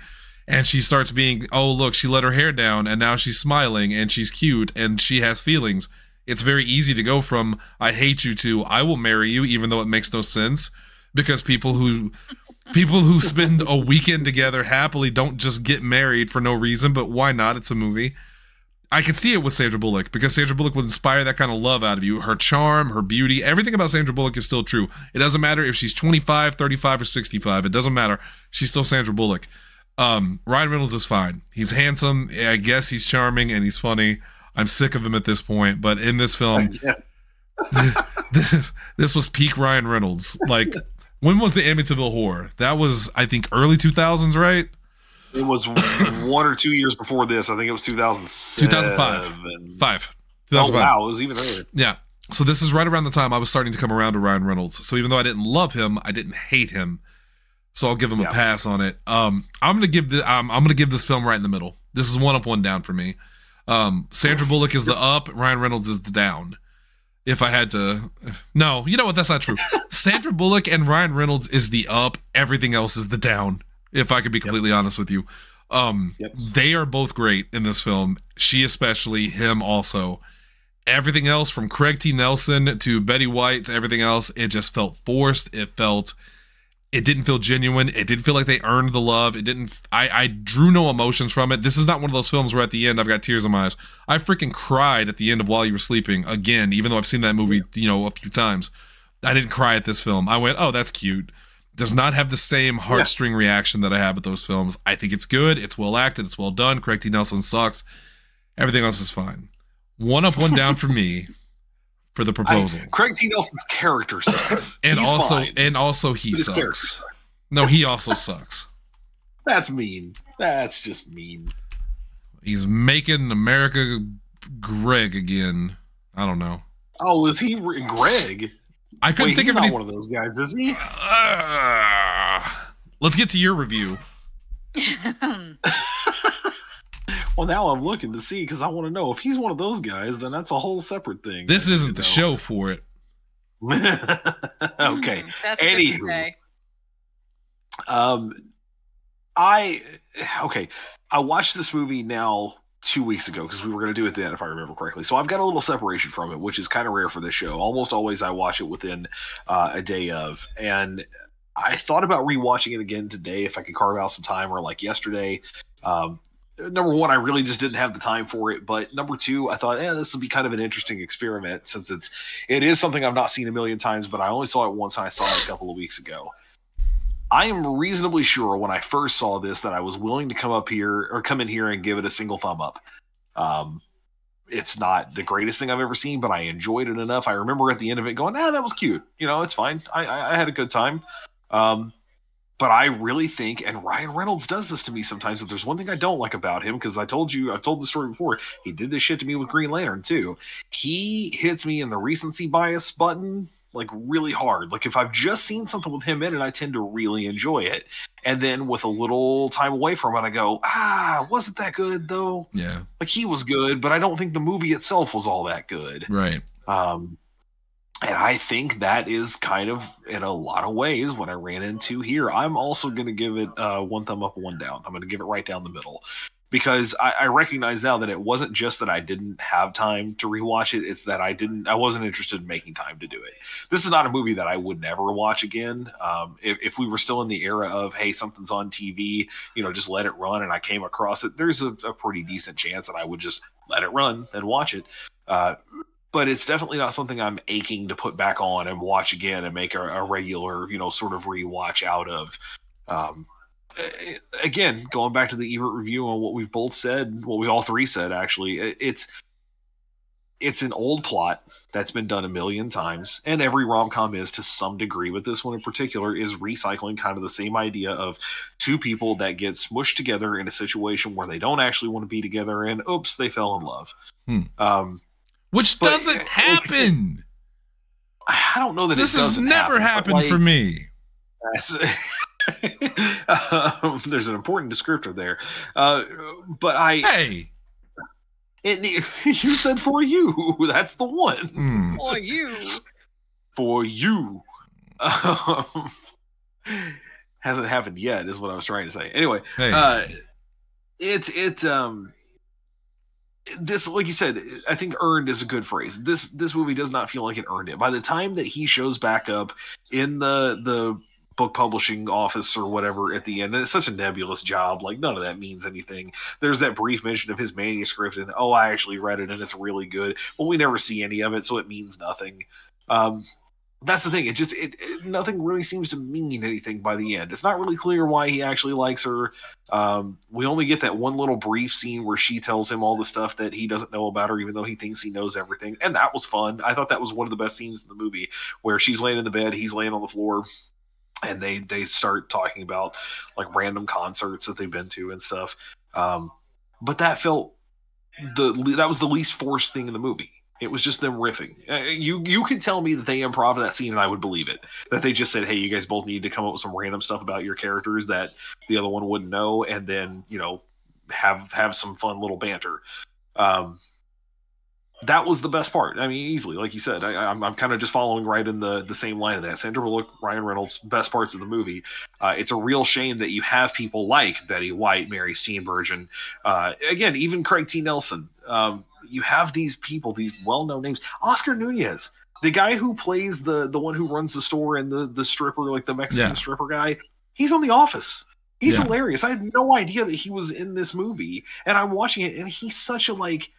and she starts being, oh, look, she let her hair down and now she's smiling and she's cute and she has feelings. It's very easy to go from, I hate you to, I will marry you, even though it makes no sense. Because people who people who spend a weekend together happily don't just get married for no reason, but why not? It's a movie. I could see it with Sandra Bullock because Sandra Bullock would inspire that kind of love out of you. Her charm, her beauty, everything about Sandra Bullock is still true. It doesn't matter if she's 25, 35, or 65. It doesn't matter. She's still Sandra Bullock. Um, Ryan Reynolds is fine. He's handsome. I guess he's charming and he's funny. I'm sick of him at this point, but in this film, this this was peak Ryan Reynolds. Like, when was the Amityville Horror? That was, I think, early 2000s, right? It was one or two years before this. I think it was 2007. 2005. Five. Oh, wow. It was even earlier. Yeah. So this is right around the time I was starting to come around to Ryan Reynolds. So even though I didn't love him, I didn't hate him. So I'll give him Yeah. a pass on it. Um, I'm gonna give the um, I'm gonna give this film right in the middle. This is one up, one down for me. Um, Sandra Bullock is the up, Ryan Reynolds is the down. If I had to, no, you know what? That's not true. Sandra Bullock and Ryan Reynolds is the up. Everything else is the down. If I could be completely honest with you, um, Yep. they are both great in this film. She especially, him also everything else from Craig T. Nelson to Betty White to everything else, it just felt forced. It felt, it didn't feel genuine. It didn't feel like they earned the love. It didn't, I, I drew no emotions from it. This is not one of those films where at the end I've got tears in my eyes. I freaking cried at the end of While You Were Sleeping again, even though I've seen that movie, you know, a few times. I didn't cry at this film. I went, oh, that's cute. Does not have the same heartstring reaction that I have at those films. I think it's good. It's well acted. It's well done. Craig T. Nelson sucks. Everything else is fine. One up, one down for me for the proposal. I- Craig T. Nelson's character sucks. and He's also fine. and also he But sucks. No, he also sucks. That's mean. That's just mean. He's making America Greg again. I don't know. Oh, is he re- Greg? I couldn't Wait, think he's of not any. one of those guys, is he? Ah. let's get to your review. Well, now I'm looking to see because I want to know if he's one of those guys. Then that's a whole separate thing. This I isn't need the to show for it. okay. That's good to Anywho. Um, I okay. I watched this movie now two weeks ago because we were going to do it then, if I remember correctly. So I've got a little separation from it, which is kind of rare for this show. Almost always I watch it within uh, a day of, and I thought about rewatching it again today if I could carve out some time, or like yesterday. Um, number one, I really just didn't have the time for it. But number two, I thought, yeah, this would be kind of an interesting experiment since it's it is something I've not seen a million times, but I only saw it once and I saw it a couple of weeks ago. I am reasonably sure when I first saw this that I was willing to come up here or come in here and give it a single thumb up. Um, it's not the greatest thing I've ever seen, but I enjoyed it enough. I remember at the end of it going, "Ah, that was cute. You know, it's fine. I, I, I had a good time." Um, but I really think, and Ryan Reynolds does this to me sometimes. If there's one thing I don't like about him, because I told you, I've told the story before. He did this shit to me with Green Lantern too. He hits me in the recency bias button like really hard. Like if I've just seen something with him in it, I tend to really enjoy it. And then with a little time away from it, I go, ah, wasn't that good though? Yeah, Like he was good, but I don't think the movie itself was all that good. right. Um, and I think that is kind of in a lot of ways what I ran into here. I'm also going to give it uh, one thumb up, one down. I'm going to give it right down the middle because I, I recognize now that it wasn't just that I didn't have time to rewatch it; it's that I didn't, I wasn't interested in making time to do it. This is not a movie that I would never watch again. Um, if, if we were still in the era of hey, something's on TV, you know, just let it run, and I came across it, there's a, a pretty decent chance that I would just let it run and watch it. Uh, but it's definitely not something I'm aching to put back on and watch again and make a, a regular, you know, sort of rewatch out of. Um, again, going back to the Ebert review on what we've both said, what we all three said actually, it's it's an old plot that's been done a million times, and every rom com is to some degree, but this one in particular is recycling kind of the same idea of two people that get smushed together in a situation where they don't actually want to be together, and oops, they fell in love. Hmm. Um, Which But- doesn't happen. I don't know that This it has never happen, but, happened for me. um, there's an important descriptor there, uh, but I Hey. it, you said for you. That's the one Hmm. For you. for you. Um, hasn't happened yet, is what I was trying to say. Anyway, Hey. uh, it's it um this like you said i think earned is a good phrase. This this movie does not feel like it earned it. By the time that he shows back up in the the book publishing office or whatever at the end it's such a nebulous job like none of that means anything. There's that brief mention of his manuscript and oh i actually read it and it's really good but we never see any of it so it means nothing. Um that's the thing. It just it, it nothing really seems to mean anything by the end. It's not really clear why he actually likes her. Um, we only get that one little brief scene where she tells him all the stuff that he doesn't know about her, even though he thinks he knows everything. And that was fun. I thought that was one of the best scenes in the movie, where she's laying in the bed, he's laying on the floor, and they they start talking about like random concerts that they've been to and stuff. Um, but that felt the that was the least forced thing in the movie. It was just them riffing. Uh, you you could tell me that they improv that scene and I would believe it. That they just said, "Hey, you guys both need to come up with some random stuff about your characters that the other one wouldn't know," and then you know have have some fun little banter. Um, that was the best part. I mean, easily, like you said, I, I'm, I'm kind of just following right in the the same line of that. Sandra Bullock, Ryan Reynolds, best parts of the movie. Uh, it's a real shame that you have people like Betty White, Mary Steenburgen, uh, again, even Craig T. Nelson. Um, you have these people, these well known names. Oscar Nunez, the guy who plays the the one who runs the store and the the stripper, like the Mexican Yeah. stripper guy. He's on The Office. He's Yeah. hilarious. I had no idea that he was in this movie, and I'm watching it, and he's such a like.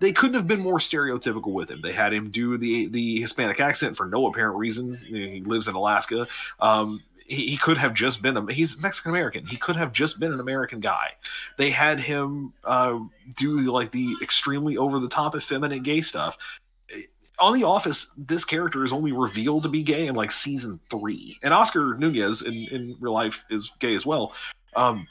They couldn't have been more stereotypical with him. They had him do the the Hispanic accent for no apparent reason. He lives in Alaska. Um, he, he could have just been a he's Mexican American. He could have just been an American guy. They had him uh, do like the extremely over the top effeminate gay stuff. On The Office, this character is only revealed to be gay in like season three, and Oscar Nunez in, in real life is gay as well. Um,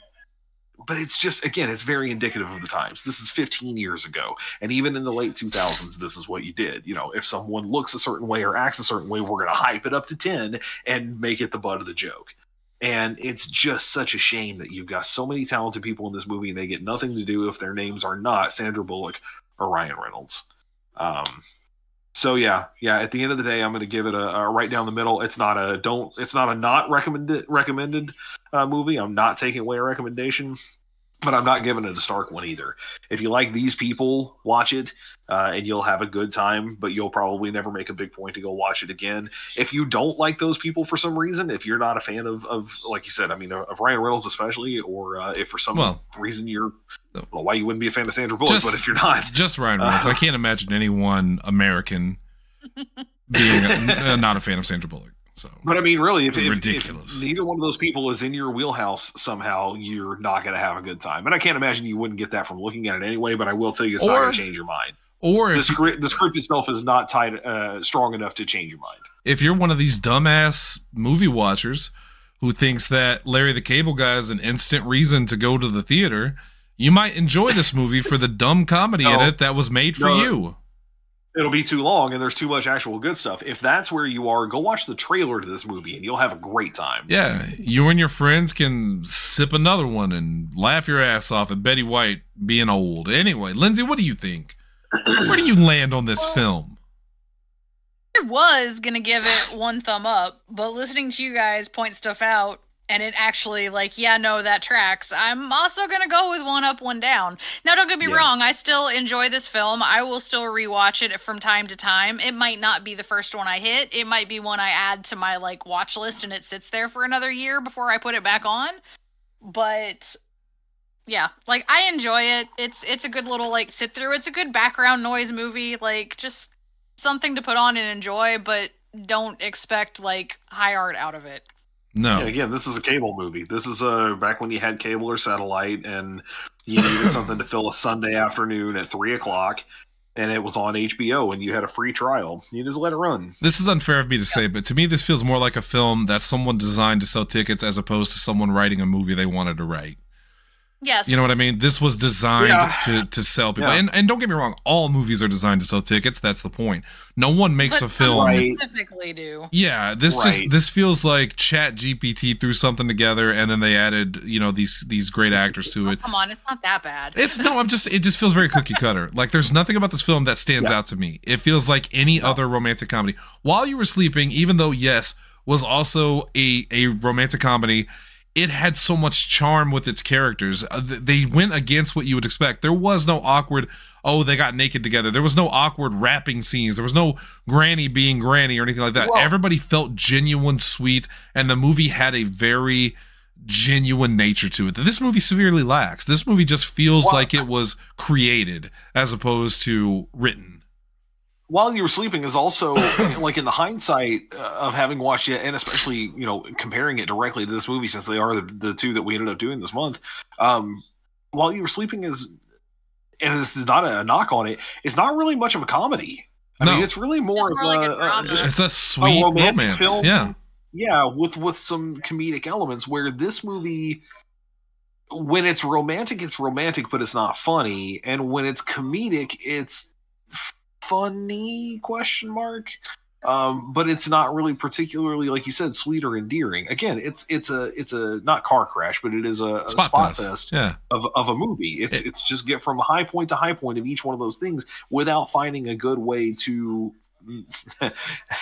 but it's just again, it's very indicative of the times. This is 15 years ago, and even in the late 2000s, this is what you did. You know, if someone looks a certain way or acts a certain way, we're gonna hype it up to 10 and make it the butt of the joke. And it's just such a shame that you've got so many talented people in this movie and they get nothing to do if their names are not Sandra Bullock or Ryan Reynolds. Um, so yeah, yeah. At the end of the day, I'm going to give it a, a right down the middle. It's not a don't. It's not a not recommended recommended uh, movie. I'm not taking away a recommendation, but I'm not giving it a Stark one either. If you like these people, watch it, uh, and you'll have a good time. But you'll probably never make a big point to go watch it again. If you don't like those people for some reason, if you're not a fan of, of like you said, I mean, of Ryan Reynolds especially, or uh, if for some Well- reason you're, I don't know why you wouldn't be a fan of Sandra Bullock, Just- but if you're not, Just Ryan Reynolds. I can't imagine anyone American being uh, not a fan of Sandra Bullock. So But I mean, really, if, if- Ridiculous. if neither one of those people is in your wheelhouse somehow, you're not going to have a good time. And I can't imagine you wouldn't get that from looking at it anyway. But I will tell you, it's not going to change your mind. or The if script, the script itself is not tied uh, strong enough to change your mind. if you're one of these dumbass movie watchers who thinks that Larry the Cable Guy is an instant reason to go to the theater, you might enjoy this movie for the dumb comedy in it that was made for No. you. It'll be too long, and there's too much actual good stuff. If that's where you are, go watch the trailer to this movie, and you'll have a great time. Yeah, you and your friends can sip another one and laugh your ass off at Betty White being old. Anyway, Lindsay, what do you think? Where do you land on this film? I was gonna give it one thumb up, but listening to you guys point stuff out and it actually like, yeah, no, that tracks. I'm also gonna go with one up, one down. Now don't get me Yeah. wrong, I still enjoy this film. I will still rewatch it from time to time. It might not be the first one I hit. It might be one I add to my like watch list and it sits there for another year before I put it back on. But yeah, like I enjoy it. It's it's a good little like sit through. It's a good background noise movie. Like just something to put on and enjoy, but don't expect like high art out of it. No. Yeah, again, this is a cable movie. This is uh, back when you had cable or satellite, and you needed something to fill a Sunday afternoon at three o'clock. and it was on HBO, and you had a free trial. You just let it run. This is unfair of me to say, but to me, this feels more like a film that someone designed to sell tickets as opposed to someone writing a movie they wanted to write. Yes. You know what I mean? This was designed Yeah. to to sell people. Yeah. And and don't get me wrong, all movies are designed to sell tickets. That's the point. No one makes But a film. Right. specifically do. Yeah, this just this feels like Chat GPT threw something together and then they added, you know, these these great actors to it. Come on, it's not that bad. It's no, I'm just it just feels very cookie cutter. Like there's nothing about this film that stands Yeah. out to me. It feels like any other romantic comedy. While you were sleeping, even though yes, was also a a romantic comedy, it had so much charm with its characters. Uh, they went against what you would expect. There was no awkward oh, they got naked together. There was no awkward rapping scenes. There was no granny being granny or anything like that. Well- Everybody felt genuine, sweet, and the movie had a very genuine nature to it that this movie severely lacks. This movie just feels Well- like it was created as opposed to written. While you were sleeping is also like in the hindsight uh, of having watched it and especially you know comparing it directly to this movie since they are the, the two that we ended up doing this month um while you were sleeping is and this is not a knock on it it's not really much of a comedy i No. mean it's really more It's of more like a a, drama. just It's a sweet romantic romance. film. Yeah. yeah with with some comedic elements where this movie when it's romantic it's romantic but it's not funny and when it's comedic it's f- funny question mark um but it's not really particularly like you said sweet or endearing again it's it's a it's a not car crash but it is a, a Spot, spot, fest. Yeah. of, of a movie it's It- it's just get from high point to high point of each one of those things without finding a good way to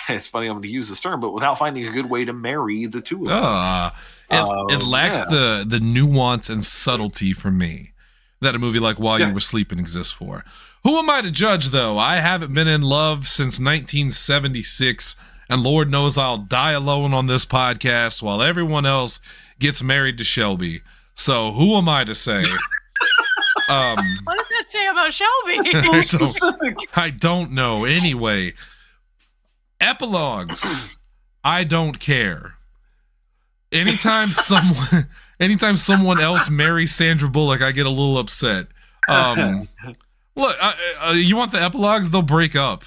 it's funny I'm going to use this term, but without finding a good way to marry the two of them. Uh, it, it Um, lacks yeah. the the nuance and subtlety for me that a movie like While Yeah. You Were Sleeping exists for. Who am I to judge though? I haven't been in love since 1976 and Lord knows I'll die alone on this podcast while everyone else gets married to Shelby. So who am I to say? um What does that say about Shelby? I So don't- specific. I don't know. Anyway, epilogues. I don't care. Anytime someone, anytime someone else marries Sandra Bullock, I get a little upset. Um, look, uh, uh, you want the epilogues? They'll break up.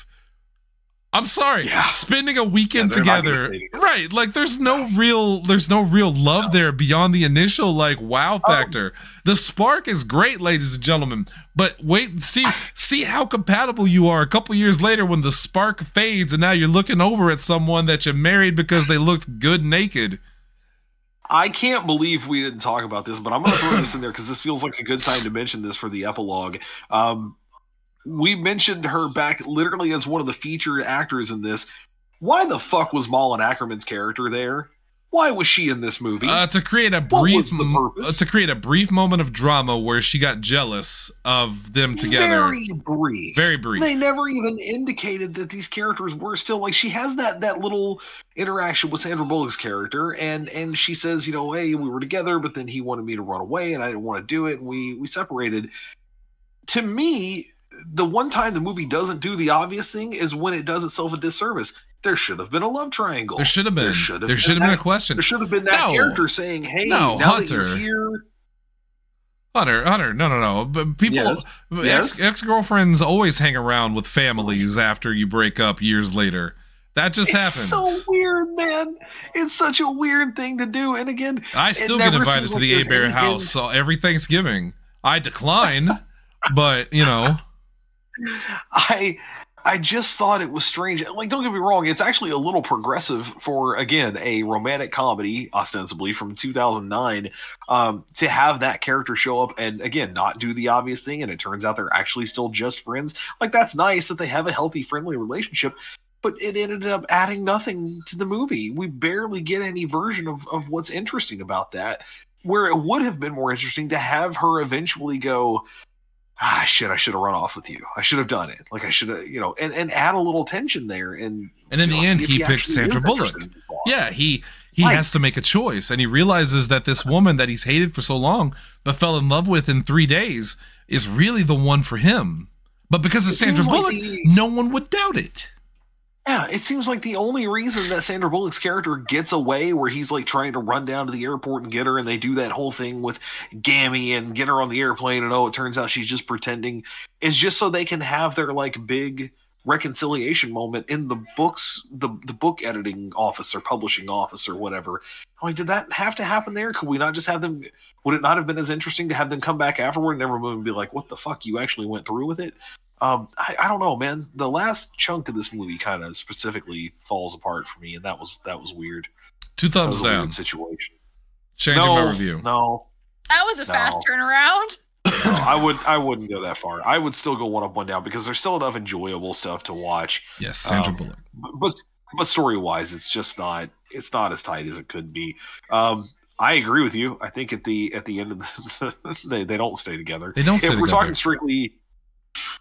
I'm sorry. Yeah. Spending a weekend Yeah, they're not gonna together, right? Like, there's no real, there's no real love there beyond the initial like wow Oh. factor. The spark is great, ladies and gentlemen. But wait and see, see how compatible you are a couple years later when the spark fades, and now you're looking over at someone that you married because they looked good naked. I can't believe we didn't talk about this, but I'm going to throw this in there because this feels like a good time to mention this for the epilogue. Um, we mentioned her back literally as one of the featured actors in this. Why the fuck was Malin Akerman's character there? Why was she in this movie? Uh, to create a brief, was the purpose? uh, to create a brief moment of drama where she got jealous of them together. Very brief. Very brief. They never even indicated that these characters were still like she has that that little interaction with Sandra Bullock's character and and she says, you know, hey, we were together, but then he wanted me to run away and I didn't want to do it and we we separated. To me, the one time the movie doesn't do the obvious thing is when it does itself a disservice. There should have been a love triangle. There should have been. There should should have have, been been a question. There should have been that No. character saying, "Hey, No, now that you're here, Hunter, Hunter, no, no, no. But people, Yes. ex ex girlfriends always hang around with families after you break up years later. That just it's happens. so weird, man. It's such a weird thing to do. And again, I still get invited to the A Bear house so every Thanksgiving. I decline, but you know, I I just thought it was strange. Like, don't get me wrong, it's actually a little progressive for again a romantic comedy, ostensibly from 2009, um, to have that character show up and again not do the obvious thing, and it turns out they're actually still just friends. Like, that's nice that they have a healthy, friendly relationship. But it ended up adding nothing to the movie. We barely get any version of, of what's interesting about that. Where it would have been more interesting to have her eventually go, ah shit i should have run off with you i should have done it like i should have you know and, and add a little tension there and And in the know, end, if he picks Sandra Bullock. interested in the plot. yeah, he he Right. has to make a choice, and he realizes that this woman that he's hated for so long, but fell in love with in three days, is really the one for him. But because of Sandra seems like Bullock, he- no one would doubt it. Yeah, it seems like the only reason that Sandra Bullock's character gets away, where he's like trying to run down to the airport and get her, and they do that whole thing with Gammy and get her on the airplane, and oh, it turns out she's just pretending, is just so they can have their like big reconciliation moment in the books, the the book editing office or publishing office or whatever. Like, did that have to happen there? Could we not just have them? Would it not have been as interesting to have them come back afterward and everyone be like, "What the fuck? You actually went through with it?" Um, I, I don't know, man. The last chunk of this movie kind of specifically falls apart for me, and that was that was weird. Two thumbs down. weird situation. Changing no, my review. No, That was a fast turnaround. no, I would I wouldn't go that far. I would still go one up, one down because there's still enough enjoyable stuff to watch. Yes, Sandra Um, Bullock. But but, but story wise, it's just not it's not as tight as it could be. Um, I agree with you. I think at the at the end of the, they they don't stay together. They don't stay if we're together. talking strictly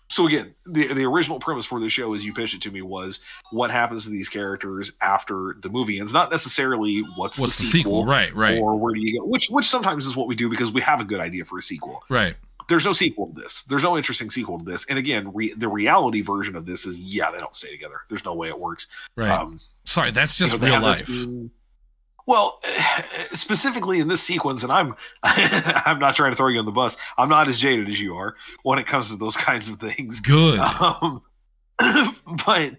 so again the the original premise for the show as you pitched it to me was what happens to these characters after the movie ends not necessarily what's, What's the sequel? Right, right, or where do you go which which sometimes is what we do because we have a good idea for a sequel right. there's no sequel to this there's no interesting sequel to this and again re- the reality version of this is yeah they don't stay together there's no way it works Right. um Sorry, that's you just know, real life. scene- well, specifically in this sequence, and I'm I'm not trying to throw you on the bus. I'm not as jaded as you are when it comes to those kinds of things. Good. Um, but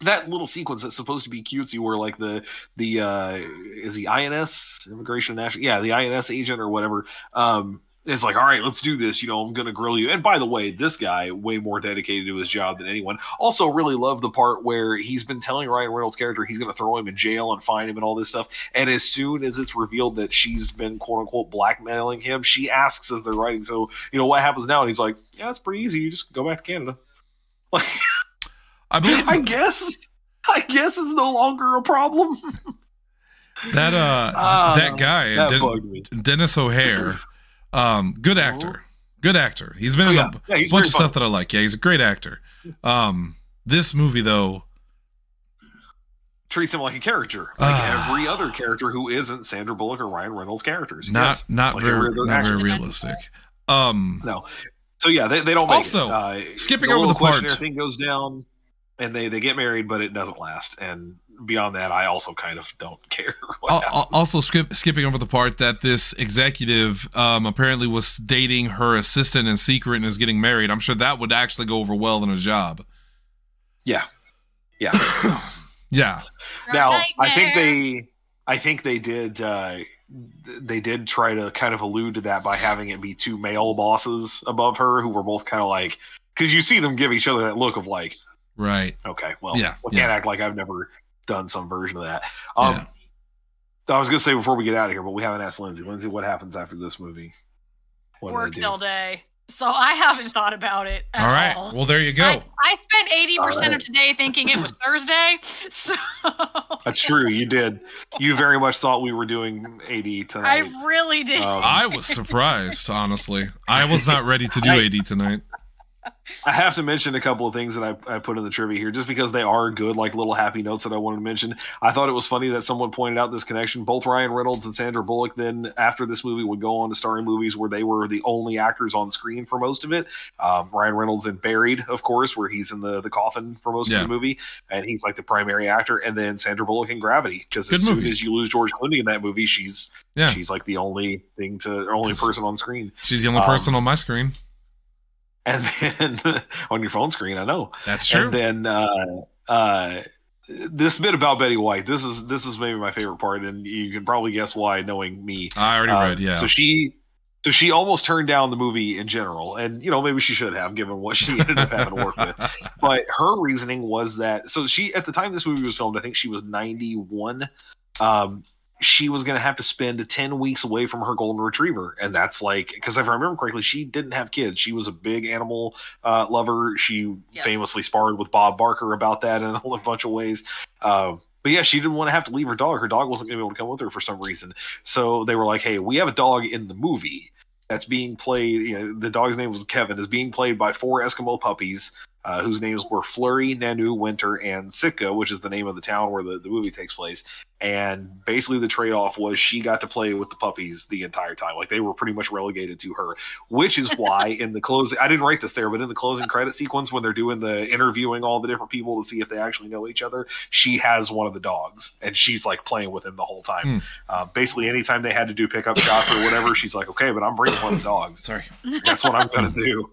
that little sequence that's supposed to be cutesy, where like the the uh, is the INS Immigration National, yeah, the INS agent or whatever, um, is like, all right, let's do this. You know, I'm gonna grill you. And by the way, this guy way more dedicated to his job than anyone. Also, really love the part where he's been telling Ryan Reynolds' character he's gonna throw him in jail and fine him and all this stuff. And as soon as it's revealed that she's been quote unquote blackmailing him, she asks as they're writing, so you know what happens now? And he's like, yeah, it's pretty easy. You just go back to Canada. Like, I believe I guess, I guess it's no longer a problem. that uh Ah, that guy that Den- Denis O'Hare, um, good actor, good actor. He's been Oh, in yeah. a Yeah, bunch of funny. stuff that I like. Yeah, he's a great actor. Um, this movie though, Treats him like a character, like Ah. every other character who isn't Sandra Bullock or Ryan Reynolds' characters. not Yes. not Like very not very realistic. Um, No. So yeah, they, they don't make Also, it. Uh, skipping the over the part- thing goes down, and they they get married, but it doesn't last. And beyond that, I also kind of don't care. what al- happens. al- also skip, skipping over the part that this executive um apparently was dating her assistant in secret and is getting married. I'm sure that would actually go over well in a job. yeah, yeah. Yeah, now I think they, I think they did. Uh, they did try to kind of allude to that by having it be two male bosses above her who were both kind of like because you see them give each other that look of like right. Okay, well, Yeah, we yeah. can't act like I've never done some version of that. Um, I was gonna say before we get out of here, but we haven't asked Lindsay. Lindsay, what happens after this movie? What Worked do? all day. So I haven't thought about it. At All right. all. Well, there you go. I, I spent eighty percent All right. of today thinking it was Thursday. So That's true. You did. You very much thought we were doing AD tonight. I really did. Um, I was surprised, honestly. I was not ready to do I- AD tonight. I have to mention a couple of things that I, I put in the trivia here, just because they are good, like little happy notes that I wanted to mention. I thought it was funny that someone pointed out this connection. Both Ryan Reynolds and Sandra Bullock, then after this movie, would go on to star in movies where they were the only actors on screen for most of it. Um, Ryan Reynolds in Buried, of course, where he's in the the coffin for most Yeah. of the movie, and he's like the primary actor. And then Sandra Bullock in Gravity, because as soon movie. as you lose George Clooney in that movie, she's Yeah. she's like the only thing to, only person on screen. She's the only um, person on my screen. And then on your phone screen, I know. That's true. And then uh, uh, this bit about Betty White. This is this is maybe my favorite part, and you can probably guess why, knowing me. I already Uh, read, yeah. So she, so she almost turned down the movie in general, and you know maybe she should have, given what she ended up having to work with. But her reasoning was that so she at the time this movie was filmed, I think she was ninety one. Um, she was going to have to spend 10 weeks away from her golden retriever and that's like because if i remember correctly she didn't have kids. She was a big animal uh, lover. She Yeah. famously sparred with bob barker about that in a whole bunch of ways. Um, but yeah she didn't want to have to leave her dog. Her dog wasn't going to be able to come with her for some reason. So they were like hey we have a dog in the movie that's being played you know the dog's name was kevin is being played by four eskimo puppies uh, whose names were Flurry, Nanu, Winter, and Sitka, which is the name of the town where the, the movie takes place. And basically, the trade off was she got to play with the puppies the entire time. Like they were pretty much relegated to her, which is why in the closing, I didn't write this there, but in the closing credit sequence, when they're doing the interviewing all the different people to see if they actually know each other, she has one of the dogs and she's like playing with him the whole time. Hmm. Uh, basically, anytime they had to do pickup shots or whatever, she's like, okay, but I'm bringing one of the dogs. Sorry. That's what I'm going to do.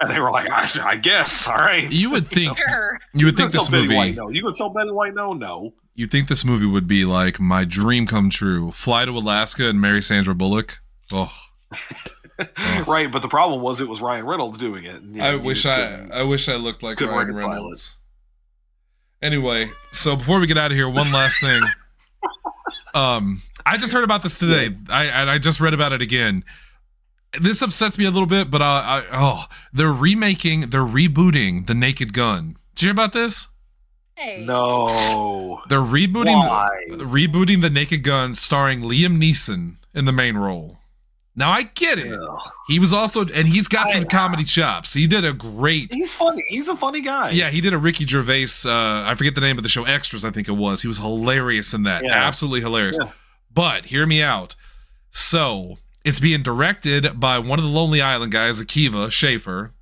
And they were like, I, I guess. All right. You would think Sure. you would You think this movie White no. You can tell Betty White no, no. You think this movie would be like my dream come true. Fly to Alaska and marry Sandra Bullock. Oh, right, but the problem was it was Ryan Reynolds doing it. and, you know, I wish I I wish I looked like Ryan. Reynolds. Anyway, so before we get out of here, one last thing. Um, I just heard about this today. I and I just read about it again. This upsets me a little bit, but I, I oh, they're remaking, they're rebooting the Naked Gun. Did you hear about this? Hey. No. They're rebooting Why? rebooting the Naked Gun, starring Liam Neeson in the main role. Now I get it. Ugh. He was also, and he's got some I- comedy chops. He did a great He's funny. He's a funny guy. Yeah, he did a Ricky Gervais. Uh, I forget the name of the show. Extras, I think it was. He was hilarious in that. Yeah. Absolutely hilarious. Yeah. But hear me out. So it's being directed by one of the Lonely Island guys, Akiva Schaffer.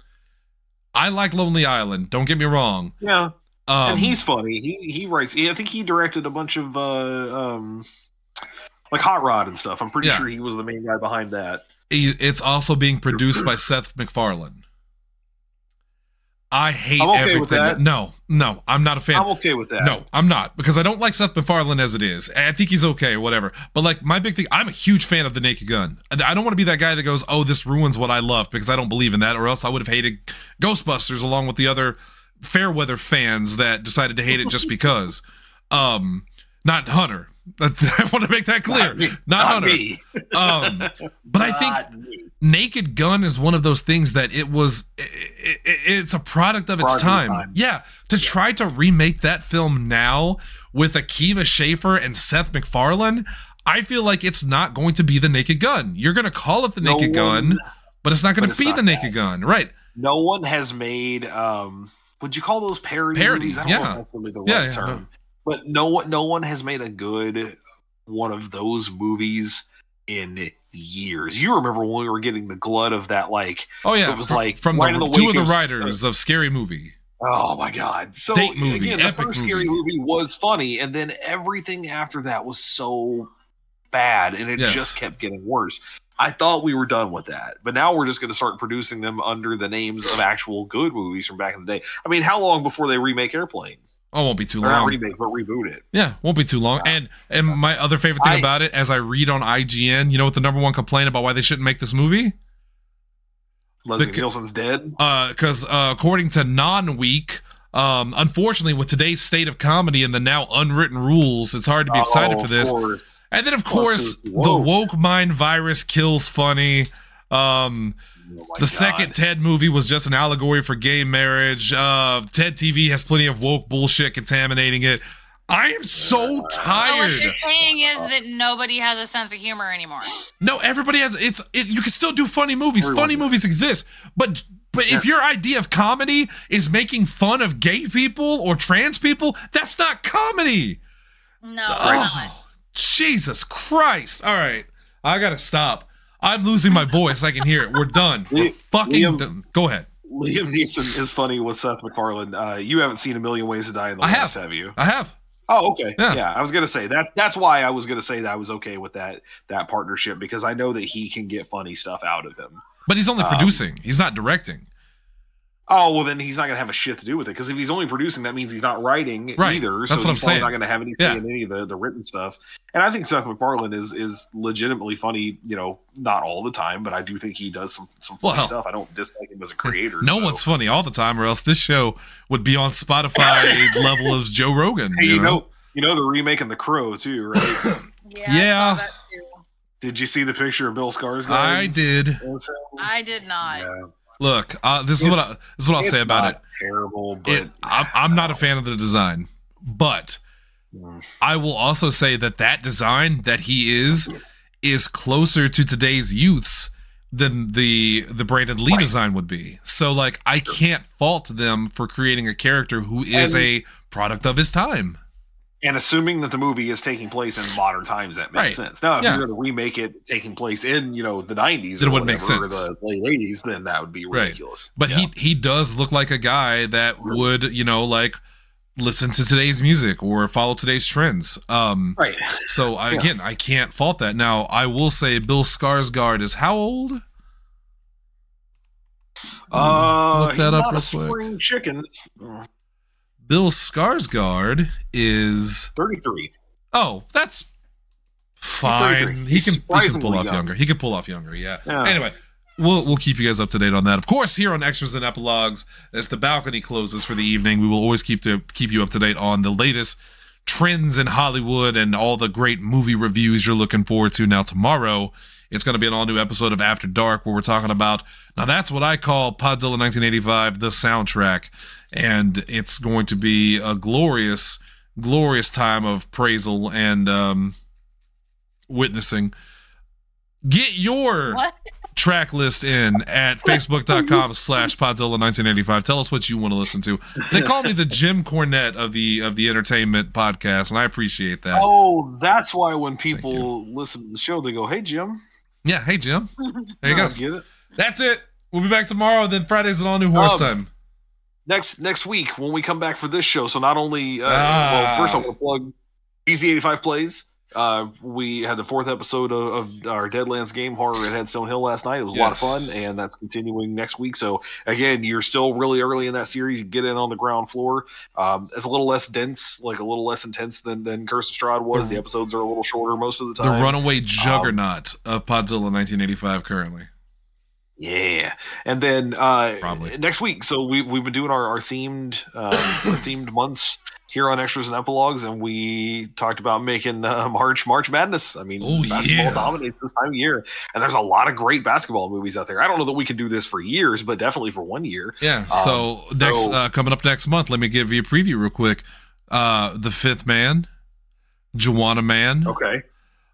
I like Lonely Island. Don't get me wrong. Yeah. Um, and he's funny. He he writes. I think he directed a bunch of uh, um, like Hot Rod and stuff. I'm pretty Yeah. sure he was the main guy behind that. it's also being produced by Seth MacFarlane. I hate okay everything. that. no, no, I'm not a fan. I'm okay with that. No, I'm not because I don't like Seth MacFarlane as it is. I think he's okay or whatever. But like my big thing, I'm a huge fan of the Naked Gun. I don't want to be that guy that goes, "Oh, this ruins what I love," because I don't believe in that, or else I would have hated Ghostbusters along with the other Fairweather fans that decided to hate it just because. Um, not Hunter. I want to make that clear. Not, me. Not Hunter. me. Um, but I think me. Naked Gun is one of those things that it was i i it's a product of its of time. time. Yeah, to try to remake that film now with Akiva Schaffer and Seth MacFarlane, I feel like it's not going to be the Naked Gun. You're going to call it the No Naked Gun, but it's not going to be not the Naked Gun, right? no one has made um would you call those parody, Parody, movies? I don't know yeah. if that's really the right Yeah, yeah, term. no. But no one no one has made a good one of those movies in years. You remember when we were getting the glut of that like Oh yeah, It was fr- like from right the, the two of the of- writers of Scary Movie. oh my god. So Date movie, again, the first scary movie. movie was funny and then everything after that was so bad and it Yes. just kept getting worse. I thought we were done with that, but now we're just going to start producing them under the names of actual good movies from back in the day. I mean, how long before they remake Airplane? Oh, won't be too Or not long. remake, but reboot it. Yeah, won't be too long. And and my other favorite thing I- about it, as I read on IGN, you know what the number one complaint about why they shouldn't make this movie? Leslie The- Nielsen's dead. because uh, according to non-week um, unfortunately with today's state of comedy and the now unwritten rules it's hard to be excited Oh, for this course. And then of course it's the woke. woke mind virus kills funny um, Oh the God. second ted movie was just an allegory for gay marriage uh, ted tv has plenty of woke bullshit contaminating it i am so So what you're saying is that nobody has a sense of humor anymore. no, everybody has it's it, you can still do funny movies. Everyone funny does. movies exist. But but if your idea of comedy is making fun of gay people or trans people, that's not comedy. No, we're not. Oh, Jesus Christ. All right. I got to stop. I'm losing my voice. I can hear it. We're done. We're fucking Liam- done. Go ahead. Liam Neeson is funny with Seth MacFarlane. Uh, you haven't seen A Million Ways to Die in the I West, have. have you? I have. Oh, okay. Yeah. Yeah. I was gonna say that's that's why I was gonna say that I was okay with that that partnership because I know that he can get funny stuff out of him. But he's only Um, producing. He's not directing. Oh well, then he's not gonna have a shit to do with it because if he's only producing, that means he's not writing Right. either. That's so what I'm he's saying. Not gonna have any say Yeah. in any of the, the written stuff. And I think Seth MacFarlane is is legitimately funny. You know, not all the time, but I do think he does some some funny Well, stuff. I don't dislike him as a creator. No so. one's funny all the time, or else this show would be on Spotify level as Joe Rogan. Hey, you know, you know they're remaking The Crow too, right? Yeah, Yeah. I, saw that too. Did you see the picture of Bill Skarsgård? I did. as? I did not. Yeah. Look, uh, this is what I, this is what I'll say about it. Terrible, but it I'm, I'm not a fan of the design, but Mm. I will also say that that design that he is is closer to today's youths than the the Brandon Lee Right. design would be. So like I can't fault them for creating a character who is And- a product of his time. And assuming that the movie is taking place in modern times, that makes Right. sense. Now, if Yeah. you're going to remake it taking place in, you know, the 90s it or wouldn't make sense. the late 80s, then that would be Right. ridiculous. But Yeah. he he does look like a guy that would, you know, like listen to today's music or follow today's trends. Um Right. so I, again, I can't fault that. Now, I will say Bill Skarsgård is how old? Uh, Look that up not real a quick. spring chicken. Bill Skarsgård is 33. Oh, that's 33. fine. He can he can pull off young. younger. He can pull off younger. Yeah. Yeah. Anyway, we'll we'll keep you guys up to date on that. Of course, here on Extras and Epilogues, as the balcony closes for the evening, we will always keep to keep you up to date on the latest trends in Hollywood and all the great movie reviews you're looking forward to. Now tomorrow, it's going to be an all new episode of After Dark where we're talking about now that's what I call Podzilla 1985, the soundtrack, and it's going to be a glorious, glorious time of praisal and um, witnessing. Get your What? track list in at facebook.com slash podzilla 1985 tell us what you want to listen to. They call me the jim cornette of the of the entertainment podcast and i appreciate that. Oh, that's why when people listen to the show, they go, "Hey, Jim." yeah hey jim. There you I go that's it. We'll be back tomorrow then friday's an all new horse Um, time Next next week when we come back for this show. So not only uh, Ah. well, first I want to plug PZ85 plays. Uh, we had the fourth episode of, of our Deadlands game horror at Headstone Hill last night. It was a lot of fun, and that's continuing next week. So again, you're still really early in that series. You get in on the ground floor. Um, it's a little less dense, like a little less intense than than Curse of Strahd was. The episodes are a little shorter most of the time. the runaway juggernaut of podzilla 1985 currently Yeah, and then uh, Probably. next week. So we we've been doing our, our themed um, our themed months here on extras and epilogues, and we talked about making uh, March March Madness. I mean, Oh, basketball yeah. dominates this time of year, and there's a lot of great basketball movies out there. I don't know that we can do this for years, but definitely for one year. yeah so next so- uh, coming up next month let me give you a preview real quick uh the fifth man Joanna Man. Okay,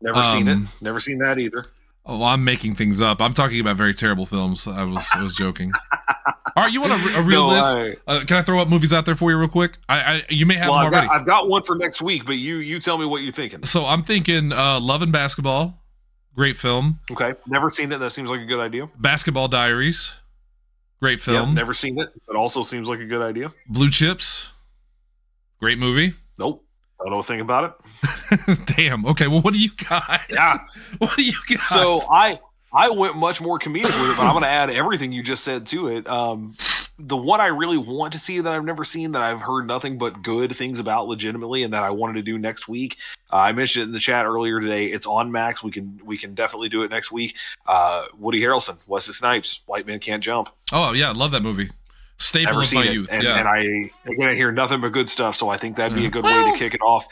never seen it. Um, Never seen that either. Oh, I'm making things up. I'm talking about very terrible films. I was I was joking. All right, you want a, a real No, list? I- uh, can I throw up movies out there for you real quick? I, I you may have well, them I've already. got, I've got one for next week, but you you tell me what you're thinking. so I'm thinking uh, Love and Basketball, great film. Okay, never seen it. That seems like a good idea. Basketball Diaries, great Yep, film. never seen it, but also seems like a good idea. Blue Chips, great movie. Nope, don't know a thing about it. Damn. Okay. Well, what do you got? Yeah. What do you got? So I I went much more comedic with it, but I'm going to add everything you just said to it. Um, the one I really want to see that I've never seen that I've heard nothing but good things about legitimately, and that I wanted to do next week. Uh, I mentioned it in the chat earlier today. It's on Max. We can we can definitely do it next week. Uh, Woody Harrelson, Wesley Snipes, White Man Can't Jump. oh yeah, I love that movie. Staple Never of my seen it, youth. and, yeah. and I again I hear nothing but good stuff. So I think that'd be Yeah. a good way to kick it off.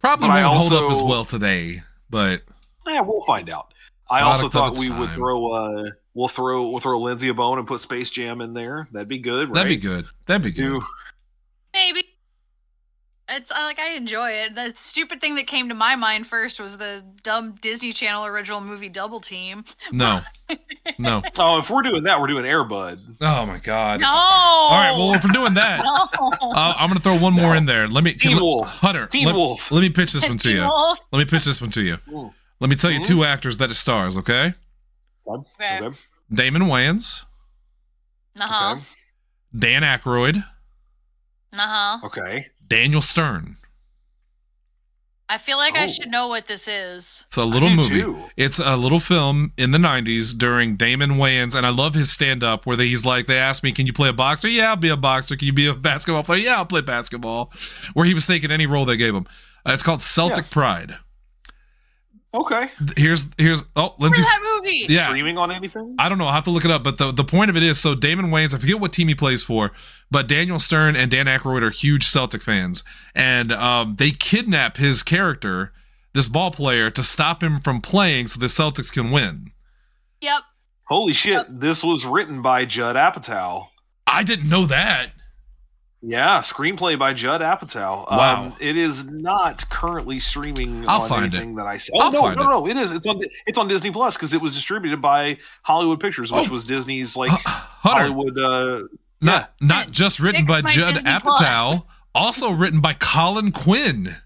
Probably but I won't hold up as well today, but Yeah, we'll find out. I also thought its we would throw uh we'll throw we'll throw Lindsay a bone and put Space Jam in there. That'd be good, right? that'd be good. That'd be good. Maybe. It's like I enjoy it. The stupid thing that came to my mind first was the dumb Disney Channel original movie Double Team. No, no. oh, if we're doing that, we're doing Air Bud. Oh my god. No. All right. Well, if we're doing that, no. uh, I'm gonna throw one more in there. Let me, Teen can- Wolf. Hunter. Teen let, Wolf. let me pitch this one to Teen you. Wolf. Let me pitch this one to you. Ooh. Let me tell you Mhm. two actors that it stars. Okay, Okay. Okay. Okay. Damon Wayans, Uh-huh. Okay. Dan Aykroyd, Uh-huh. Okay. Daniel Stern. I feel like I Oh. should know what this is. It's a little movie. too. It's a little film in the 90s during Damon Wayans, and I love his stand up where they, he's like, they asked me, Can you play a boxer? Yeah, I'll be a boxer. Can you be a basketball player? Yeah, I'll play basketball. Where he was taking any role they gave him. Uh, it's called Celtic Yeah. Pride. Okay. Here's, here's, oh, Where's Lindsay's, that movie? yeah. Streaming on anything? I don't know. I'll have to look it up. But the, the point of it is so Damon Wayans, I forget what team he plays for, but Daniel Stern and Dan Aykroyd are huge Celtic fans. And um, they kidnap his character, this ball player, to stop him from playing so the Celtics can win. Yep. Holy shit! This was written by Judd Apatow. I didn't know that. Yeah, screenplay by Judd Apatow. Wow. Um, it is not currently streaming I'll on find it. anything that I see. Oh I'll no, find no, it. no, it is. It's on it's on Disney Plus because it was distributed by Hollywood Pictures, which Oh. was Disney's like Hunter, Hollywood. Uh, not not just written Fix by Judd Disney Plus. Apatow, also written by Colin Quinn.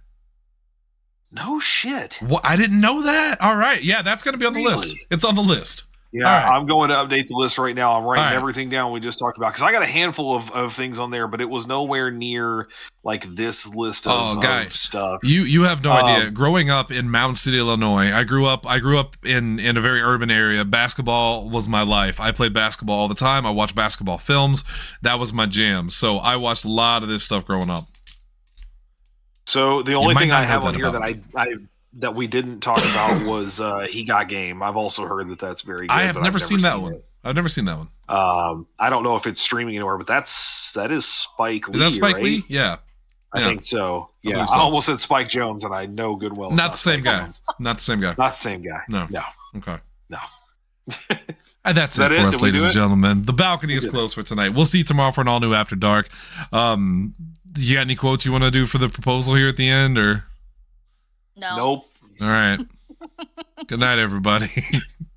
no shit. What? I didn't know that. All right, yeah, that's going to be on the list. It's on the list. Yeah, right. I'm going to update the list right now. I'm writing right. everything down we just talked about because I got a handful of, of things on there, but it was nowhere near like this list of, Oh, of stuff. You you have no Um, idea. Growing up in Mountain City, Illinois, I grew up I grew up in in a very urban area. Basketball was my life. I played basketball all the time. I watched basketball films. That was my jam. So I watched a lot of this stuff growing up. So the only thing I have on here that I, I that we didn't talk about was uh, he got game. I've also heard that that's very. good, I have but never, I've seen that one. it. I've never seen that one. Um, I don't know if it's streaming anywhere, but that's that is Spike Lee. Is that Spike right? Lee? Yeah. I Yeah. think so. Yeah, I, believe so. almost said Spike Jonze, and I know good well. it's Not the same Spike guy. Jonze. Not the same guy. Not the same guy. No. No. Okay. No. And that's that it for it? us, Did ladies and gentlemen. The balcony is closed for tonight. We'll see you tomorrow for an all new After Dark. Um, you got any quotes you want to do for the proposal here at the end, or No. Nope. All right? Good night, everybody.